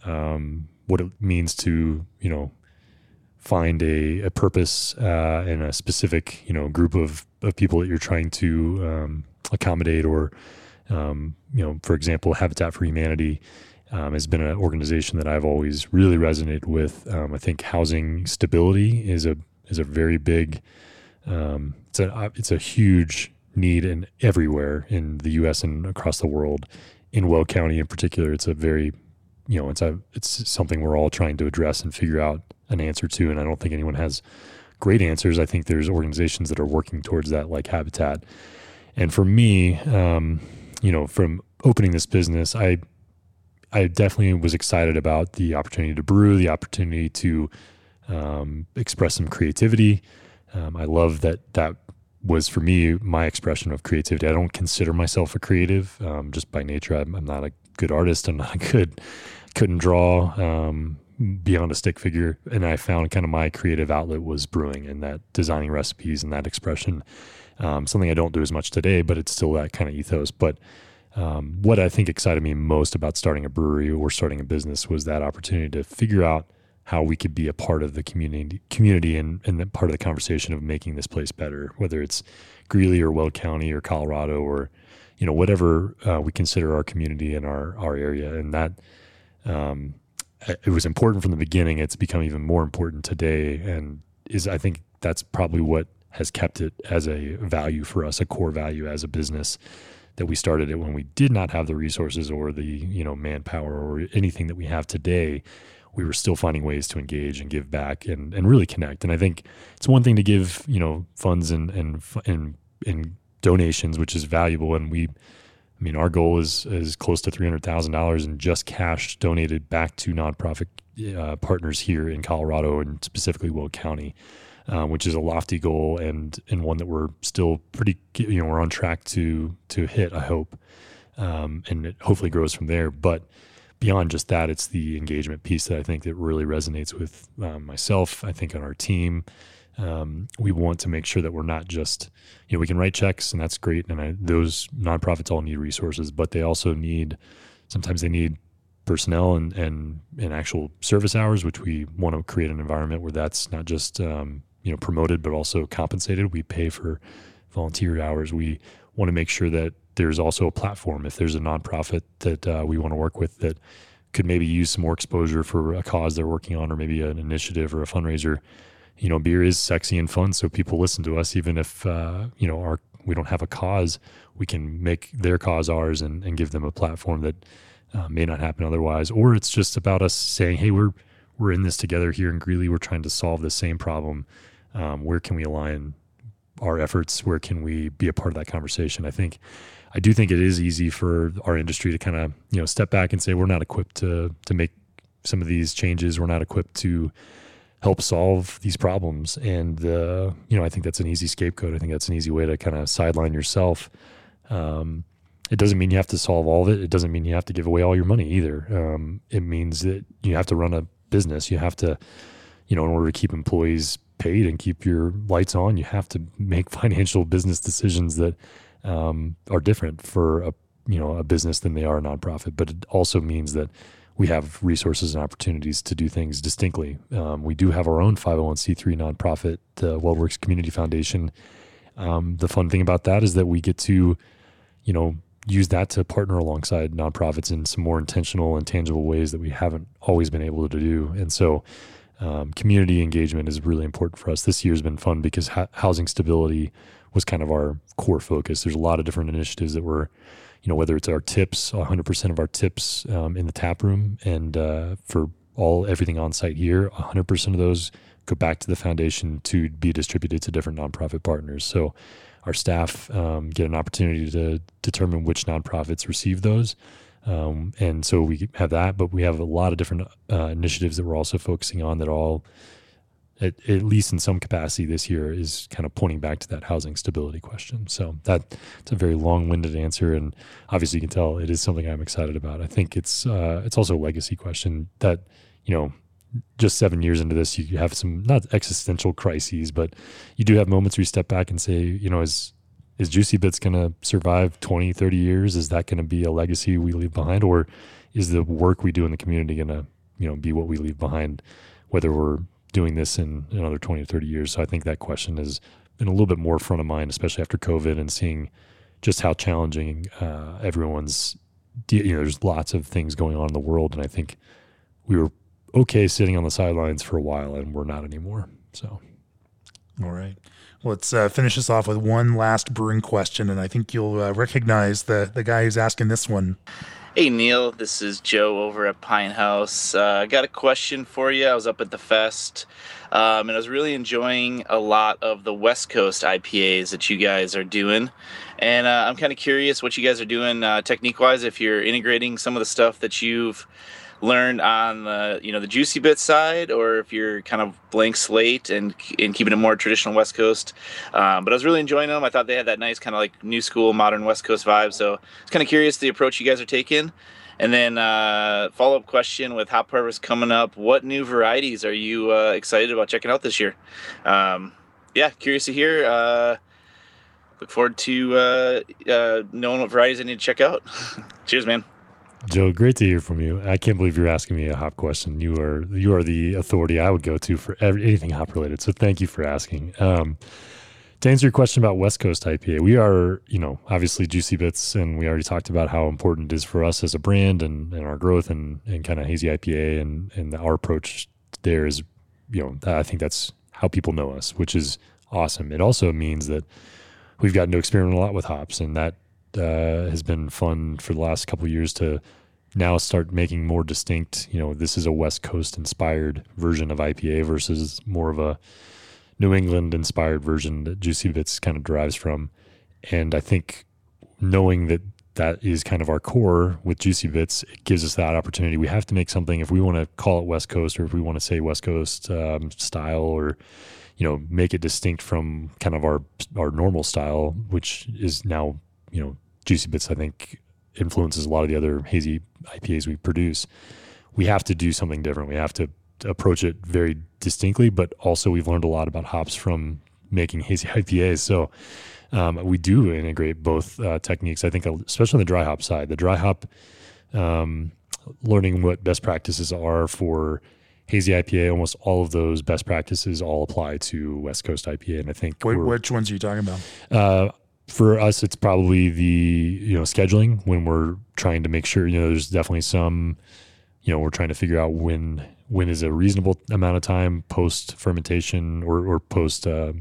um, what it means to you know find a, a purpose uh, and a specific you know group of, of people that you're trying to um, accommodate or um, you know, for example, Habitat for Humanity um, has been an organization that I've always really resonated with. Um, I think housing stability is a is a very big, um, it's a it's a huge need in everywhere in the U.S. and across the world. In Weld County, in particular, it's a very, you know, it's a it's something we're all trying to address and figure out an answer to. And I don't think anyone has great answers. I think there's organizations that are working towards that, like Habitat. And for me, um, you know, from opening this business, I I definitely was excited about the opportunity to brew, the opportunity to um, express some creativity. Um, I love that that was for me my expression of creativity. I don't consider myself a creative um, just by nature. I'm, I'm, not a good artist. And I'm not a good, couldn't draw um, beyond a stick figure. And I found kind of my creative outlet was brewing and that designing recipes and that expression. Um, something I don't do as much today, but it's still that kind of ethos. But um, what I think excited me most about starting a brewery or starting a business was that opportunity to figure out how we could be a part of the community community and, and part of the conversation of making this place better, whether it's Greeley or Weld County or Colorado or you know whatever uh, we consider our community and our our area, and that um, it was important from the beginning. It's become even more important today, and is I think that's probably what has kept it as a value for us, a core value as a business that we started it when we did not have the resources or the you know manpower or anything that we have today. We were still finding ways to engage and give back and, and really connect. And i think it's one thing to give you know funds and and and, and donations which is valuable and we I mean, our goal is is close to three hundred thousand dollars in just cash donated back to nonprofit uh, partners here in Colorado and specifically Weld County um, which is a lofty goal and and one that we're still pretty you know we're on track to to hit. I hope, um, and it hopefully grows from there. But beyond just that, it's the engagement piece that I think that really resonates with um, myself. I think on our team. Um, we want to make sure that we're not just, you know, we can write checks and that's great. And I, those nonprofits all need resources, but they also need, sometimes they need personnel and, and, and actual service hours, which we want to create an environment where that's not just um, you know promoted but also compensated. We pay for volunteer hours. We want to make sure that there's also a platform. If there's a nonprofit that uh, we want to work with that could maybe use some more exposure for a cause they're working on, or maybe an initiative or a fundraiser. You know, beer is sexy and fun, so people listen to us, even if uh, you know our we don't have a cause. We can make their cause ours and, and give them a platform that uh, may not happen otherwise. Or it's just about us saying, "Hey, we're we're in this together here in Greeley. We're trying to solve the same problem um, where can we align our efforts? Where can we be a part of that conversation? I think, I do think it is easy for our industry to kind of you know step back and say we're not equipped to to make some of these changes. We're not equipped to help solve these problems. And uh, you know, I think that's an easy scapegoat. I think that's an easy way to kind of sideline yourself. Um, it doesn't mean you have to solve all of it. It doesn't mean you have to give away all your money either. Um, it means that you have to run a business. You have to, you know, in order to keep employees paid and keep your lights on, you have to make [laughs] financial business decisions that um, are different for a you know a business than they are a nonprofit. But it also means that we have resources and opportunities to do things distinctly. Um, we do have our own 501c3 nonprofit, the WeldWerks Community Foundation. Um, the fun thing about that is that we get to, you know, use that to partner alongside nonprofits in some more intentional and tangible ways that we haven't always been able to do. And so, um, community engagement is really important for us. This year's been fun because ha- housing stability was kind of our core focus. There's a lot of different initiatives that were, you know, whether it's our tips, 100% of our tips um, in the tap room, and uh, for all everything on site here, 100% of those go back to the foundation to be distributed to different nonprofit partners. So our staff um, get an opportunity to determine which nonprofits receive those. Um, and so we have that, but we have a lot of different uh, initiatives that we're also focusing on that all, at, at, least in some capacity this year, is kind of pointing back to that housing stability question. So that it's a very long-winded answer, and obviously you can tell it is something I'm excited about. I think it's uh, it's also a legacy question that you know just seven years into this, you have some not existential crises, but you do have moments where you step back and say, you know, is is Juicy Bits going to survive 20, 30 years? Is that going to be a legacy we leave behind? Or is the work we do in the community going to, you know, be what we leave behind, whether we're doing this in another 20 or 30 years? So I think that question has been a little bit more front of mind, especially after COVID and seeing just how challenging uh, everyone's, you know, there's lots of things going on in the world. And I think we were okay sitting on the sidelines for a while and we're not anymore. So. All right. Let's uh, finish this off with one last brewing question, and I think you'll uh, recognize the the guy who's asking this one. Hey Neil, this is Joe over at Pinthouse. Uh, I got a question for you. I was up at the fest, um, and I was really enjoying a lot of the West Coast IPAs that you guys are doing. And uh, I'm kind of curious what you guys are doing uh, technique wise. If you're integrating some of the stuff that you've learned on the you know the juicy bit side, or if you're kind of blank slate and and keeping it more traditional West Coast. Um, but I was really enjoying them. I thought they had that nice kind of like new school modern West Coast vibe. So I was kind of curious the approach you guys are taking. And then uh, follow up question with Hop Harvest coming up. What new varieties are you uh, excited about checking out this year? Um, yeah, curious to hear. Uh, look forward to uh, uh, knowing what varieties I need to check out. [laughs] Cheers, man. Joe, great to hear from you. I can't believe you're asking me a hop question. You are you are the authority I would go to for every, anything hop related. So thank you for asking. Um, to answer your question about West Coast IPA, we are, you know, obviously Juicy Bits, and we already talked about how important it is for us as a brand and, and our growth and, and kind of hazy IPA and, and our approach there is, you know, I think that's how people know us, which is awesome. It also means that we've gotten to experiment a lot with hops, and that uh, has been fun for the last couple years to now start making more distinct. You know, this is a West Coast inspired version of IPA versus more of a New England inspired version that Juicy Bits kind of derives from. And I think knowing that that is kind of our core with Juicy Bits, it gives us that opportunity. We have to make something if we want to call it West Coast or if we want to say West Coast um, style or you know make it distinct from kind of our our normal style, which is now you know Juicy Bits. I think influences a lot of the other hazy IPAs we produce. We have to do something different. We have to approach it very distinctly, but also we've learned a lot about hops from making hazy [laughs] IPAs. So um, we do integrate both uh, techniques. I think, especially on the dry hop side, the dry hop, um, learning what best practices are for hazy IPA. Almost all of those best practices all apply to West Coast IPA, and I think Wait, which ones are you talking about? Uh, for us, it's probably the you know scheduling when we're trying to make sure you know there's definitely some you know we're trying to figure out when when is a reasonable amount of time post fermentation or or post uh,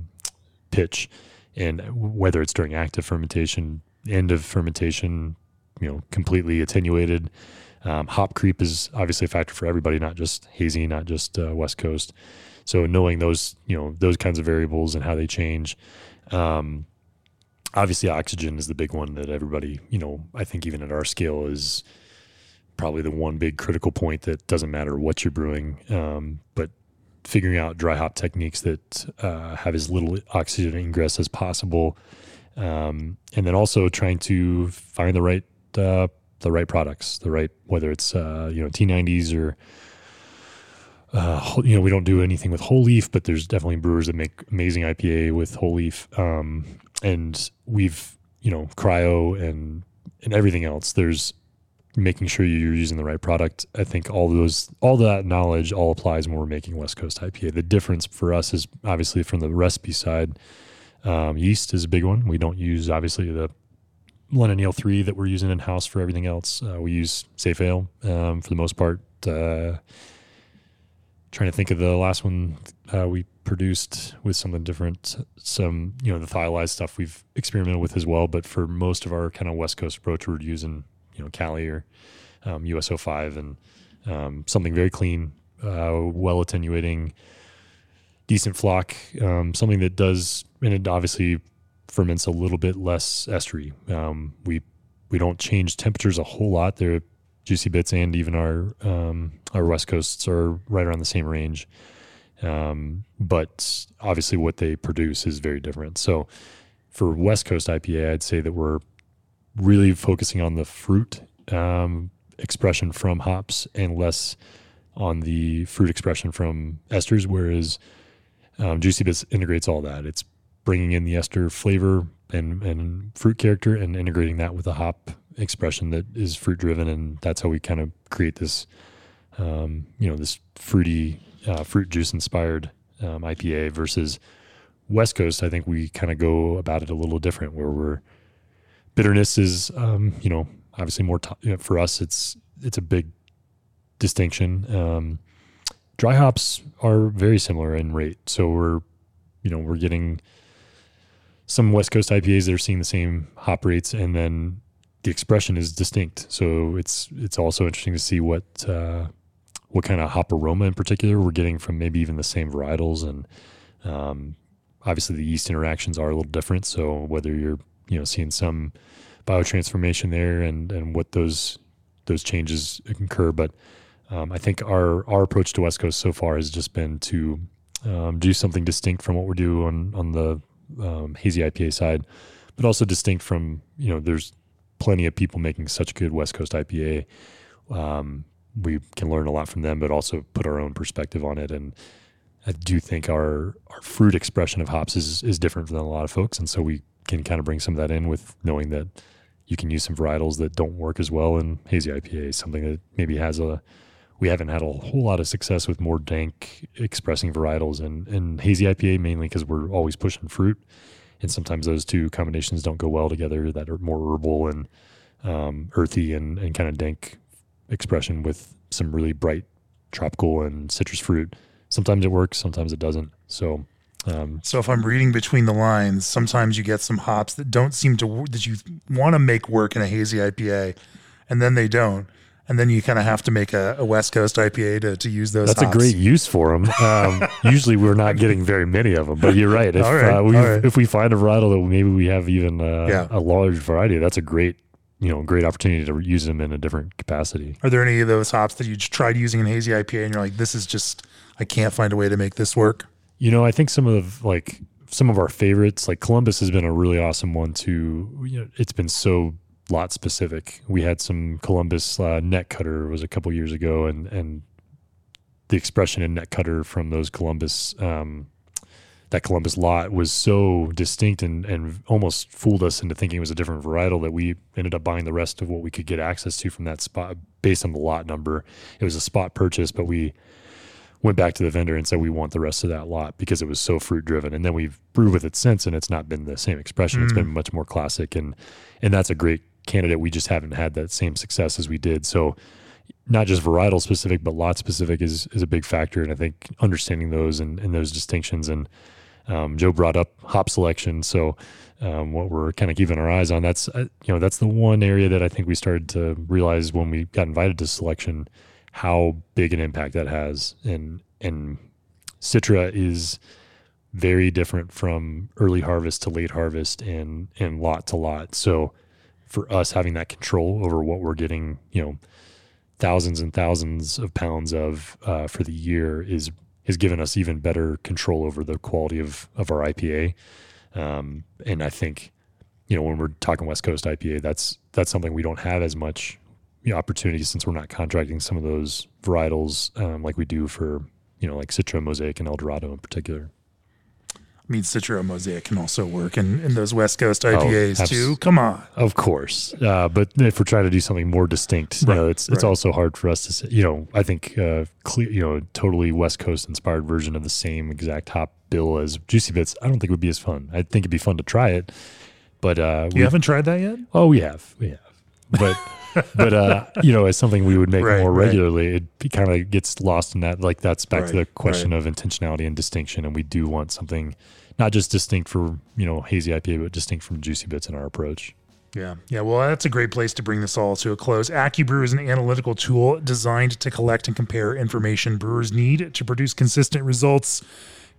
pitch, and whether it's during active fermentation, end of fermentation, you know, completely attenuated. Um, hop creep is obviously a factor for everybody, not just hazy, not just uh, West Coast. So knowing those, you know, those kinds of variables and how they change, um, obviously oxygen is the big one that everybody, you know, I think even at our scale is probably the one big critical point that doesn't matter what you're brewing, um, but figuring out dry hop techniques that uh, have as little oxygen ingress as possible, um, and then also trying to find the right uh, the right products, the right whether it's uh, you know T90s or uh, you know, we don't do anything with whole leaf, but there's definitely brewers that make amazing IPA with whole leaf. Um, and we've, you know, cryo and and everything else. There's making sure you're using the right product. I think all those, all that knowledge all applies when we're making West Coast IPA. The difference for us is obviously from the recipe side. Um, yeast is a big one. We don't use obviously the London Ale three that we're using in house for everything else. Uh, we use SafAle um, for the most part. Uh, trying to think of the last one uh, we produced with something different. Some, you know, the thiolized stuff we've experimented with as well. But for most of our kind of West Coast approach, we're using, you know, Cali or um, US-05 and um, something very clean, uh, well attenuating, decent flock. Um, something that does, and it obviously ferments a little bit less estery. Um, we we don't change temperatures a whole lot. They're Juicy Bits and even our um, our West Coasts are right around the same range. Um, but obviously, what they produce is very different. So, for West Coast IPA, I'd say that we're really focusing on the fruit um, expression from hops and less on the fruit expression from esters. Whereas um, Juicy Bits integrates all that. It's bringing in the ester flavor and, and fruit character and integrating that with a hop expression that is fruit driven, and that's how we kind of create this, um, you know, this fruity uh, fruit juice inspired um, IPA versus West Coast. I think we kind of go about it a little different, where we're bitterness is, um, you know, obviously more t- you know, for us. It's it's a big distinction. Um, dry hops are very similar in rate, so we're, you know, we're getting some West Coast IPAs that are seeing the same hop rates, and then the expression is distinct. So it's it's also interesting to see what uh, what kind of hop aroma in particular we're getting from maybe even the same varietals, and um, obviously the yeast interactions are a little different. So whether you're you know seeing some biotransformation there, and and what those those changes occur, but um, I think our our approach to West Coast so far has just been to um, do something distinct from what we're doing on on the um, hazy IPA side, but also distinct from you know there's plenty of people making such good West Coast IPA. Um, we can learn a lot from them, but also put our own perspective on it. And I do think our our fruit expression of hops is is different than a lot of folks, and so we can kind of bring some of that in with knowing that you can use some varietals that don't work as well in hazy IPA, something that maybe has a we haven't had a whole lot of success with more dank expressing varietals and, and hazy IPA mainly because we're always pushing fruit and sometimes those two combinations don't go well together that are more herbal and um, earthy and, and kind of dank expression with some really bright tropical and citrus fruit sometimes it works, sometimes it doesn't. So, um, So if I'm reading between the lines, sometimes you get some hops that don't seem to that you want to make work in a hazy IPA, and then they don't, and then you kind of have to make a, a West Coast IPA to, to use those. that's a great use for them. Um, [laughs] usually, we're not getting very many of them, but you're right. If right, uh, we right. if we find a varietal that maybe we have even uh, Yeah. a large variety, that's a great you know great opportunity to use them in a different capacity. Are there any of those hops that you tried using in hazy IPA and you're like, this is just I can't find a way to make this work? You know, I think some of like some of our favorites, like Columbus, has been a really awesome one too. You know, it's been so lot specific. We had some Columbus uh, net cutter was a couple years ago, and and the expression in net cutter from those Columbus um, that Columbus lot was so distinct and and almost fooled us into thinking it was a different varietal that we ended up buying the rest of what we could get access to from that spot based on the lot number. It was a spot purchase, but we went back to the vendor and said we want the rest of that lot because it was so fruit driven and then we've brewed with it since and it's not been the same expression it's been much more classic and and that's a great candidate we just haven't had that same success as we did. So not just varietal specific but lot specific is is a big factor. And i think understanding those and, and those distinctions and um, joe brought up hop selection. So um, what we're kind of keeping our eyes on that's uh, you know that's the one area that i think we started to realize when we got invited to selection how big an impact that has. And and citra is very different from early harvest to late harvest and and lot to lot. So for us having that control over what we're getting you know thousands and thousands of pounds of uh, for the year is has given us even better control over the quality of of our IPA um, and I think you know when we're talking West Coast IPA that's that's something we don't have as much you know, opportunities since we're not contracting some of those varietals um, like we do for you know like Citra, Mosaic, and Eldorado in particular. I mean, Citra Mosaic can also work in, in those West Coast IPAs abs- too. Come on. Of course, uh, but if we're trying to do something more distinct, you know, Right, it's it's also hard for us to say. You know, I think uh, clear, you know, totally West Coast inspired version of the same exact hop bill as Juicy Bits. I don't think would be as fun. I think it'd be fun to try it, but uh, You haven't tried that yet? Oh, we have, we have, but [laughs] [laughs] but uh, you know, as something we would make Right, more right. regularly, it kind of gets lost in that. Like that's back to the Right, question of intentionality and distinction, and we do want something not just distinct for you know hazy IPA, but distinct from Juicy Bits in our approach. Yeah. Yeah. Well, that's a great place to bring this all to a close. AccuBrew is an analytical tool designed to collect and compare information brewers need to produce consistent results.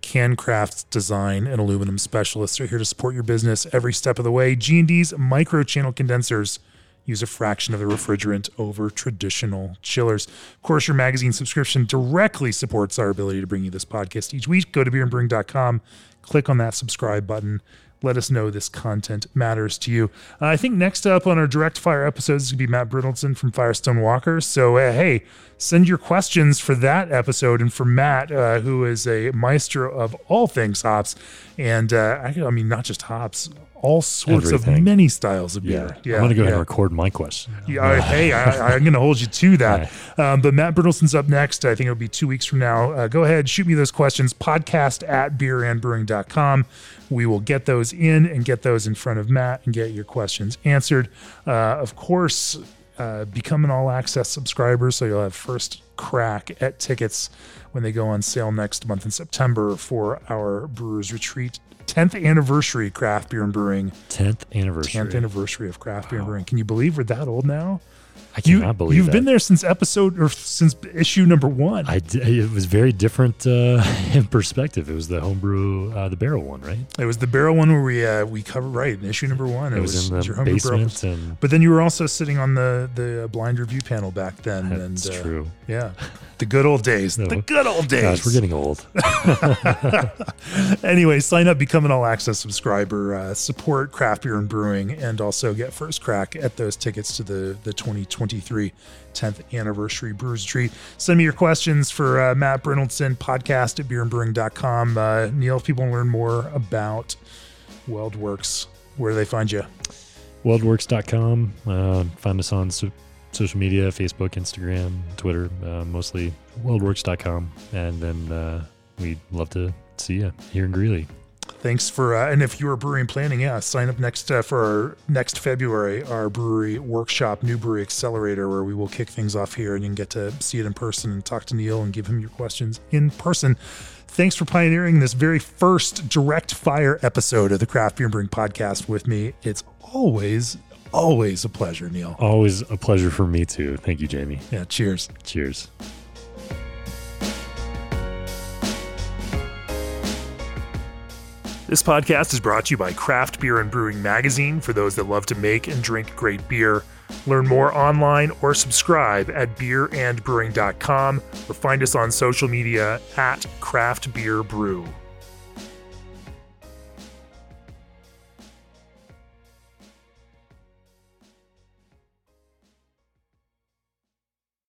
CanCraft's design and aluminum specialists are here to support your business every step of the way. G&D's micro-channel condensers use a fraction of the refrigerant over traditional chillers. Of course, your magazine subscription directly supports our ability to bring you this podcast each week. Go to beerandbrewing.com, click on that subscribe button. Let us know this content matters to you. Uh, I think next up on our direct fire episodes is going to be Matt Brynildson from Firestone Walker. So, uh, hey, send your questions for that episode and for Matt, uh, who is a maestro of all things hops. And uh, I mean, not just hops, all sorts of many styles of beer. I'm gonna go ahead and record my question. Yeah, I- hey, I, I'm going to hold you to that. Um, but Matt Brynildson's up next. I think it'll be two weeks from now. Uh, go ahead, shoot me those questions. Podcast at beerandbrewing.com. We will get those in and get those in front of Matt and get your questions answered. Uh, of course, uh, become an all access subscriber so you'll have first crack at tickets when they go on sale next month in September for our Brewers Retreat 10th anniversary craft beer and brewing. Tenth anniversary. 10th anniversary of craft beer and brewing. Can you believe we're that old now? I You, cannot believe you've that. been there since episode or since issue number one. I d- it was very different uh, [laughs] in perspective. It was the homebrew, uh, the barrel one, right? it was the barrel one where we uh, we covered right in issue number one. It, was, in the your basement, and But then you were also sitting on the the blind review panel back then. that's and, uh, true. Yeah, [laughs] the good old days. No. The good old days. Gosh, we're getting old. [laughs] anyway, sign up, become an all access subscriber, uh, support craft beer and brewing, and also get first crack at those tickets to the, the 2023 10th anniversary Brewers Retreat. Send me your questions for uh, Matt Brynildson, podcast at beerandbrewing.com. Uh, Neil, if people want to learn more about WeldWerks, where do they find you? Weldwerks.com. Uh, find us on social media Facebook, Instagram, Twitter, uh, mostly weldwerks.com. And then uh, we'd love to see you here in Greeley. Thanks for uh, and if you are brewing planning, yeah, sign up next uh, for our next February our brewery workshop, New Brewery Accelerator, where we will kick things off here, and you can get to see it in person and talk to Neil and give him your questions in person. Thanks for pioneering this very first direct fire episode of the Craft Beer and Brewing Podcast with me. It's always, always a pleasure, Neil. Always a pleasure for me too. Thank you, Jamie. Yeah, cheers. Cheers. This podcast is brought to you by Craft Beer and Brewing Magazine for those that love to make and drink great beer. Learn more online or subscribe at beerandbrewing.com or find us on social media at Craft Beer Brew.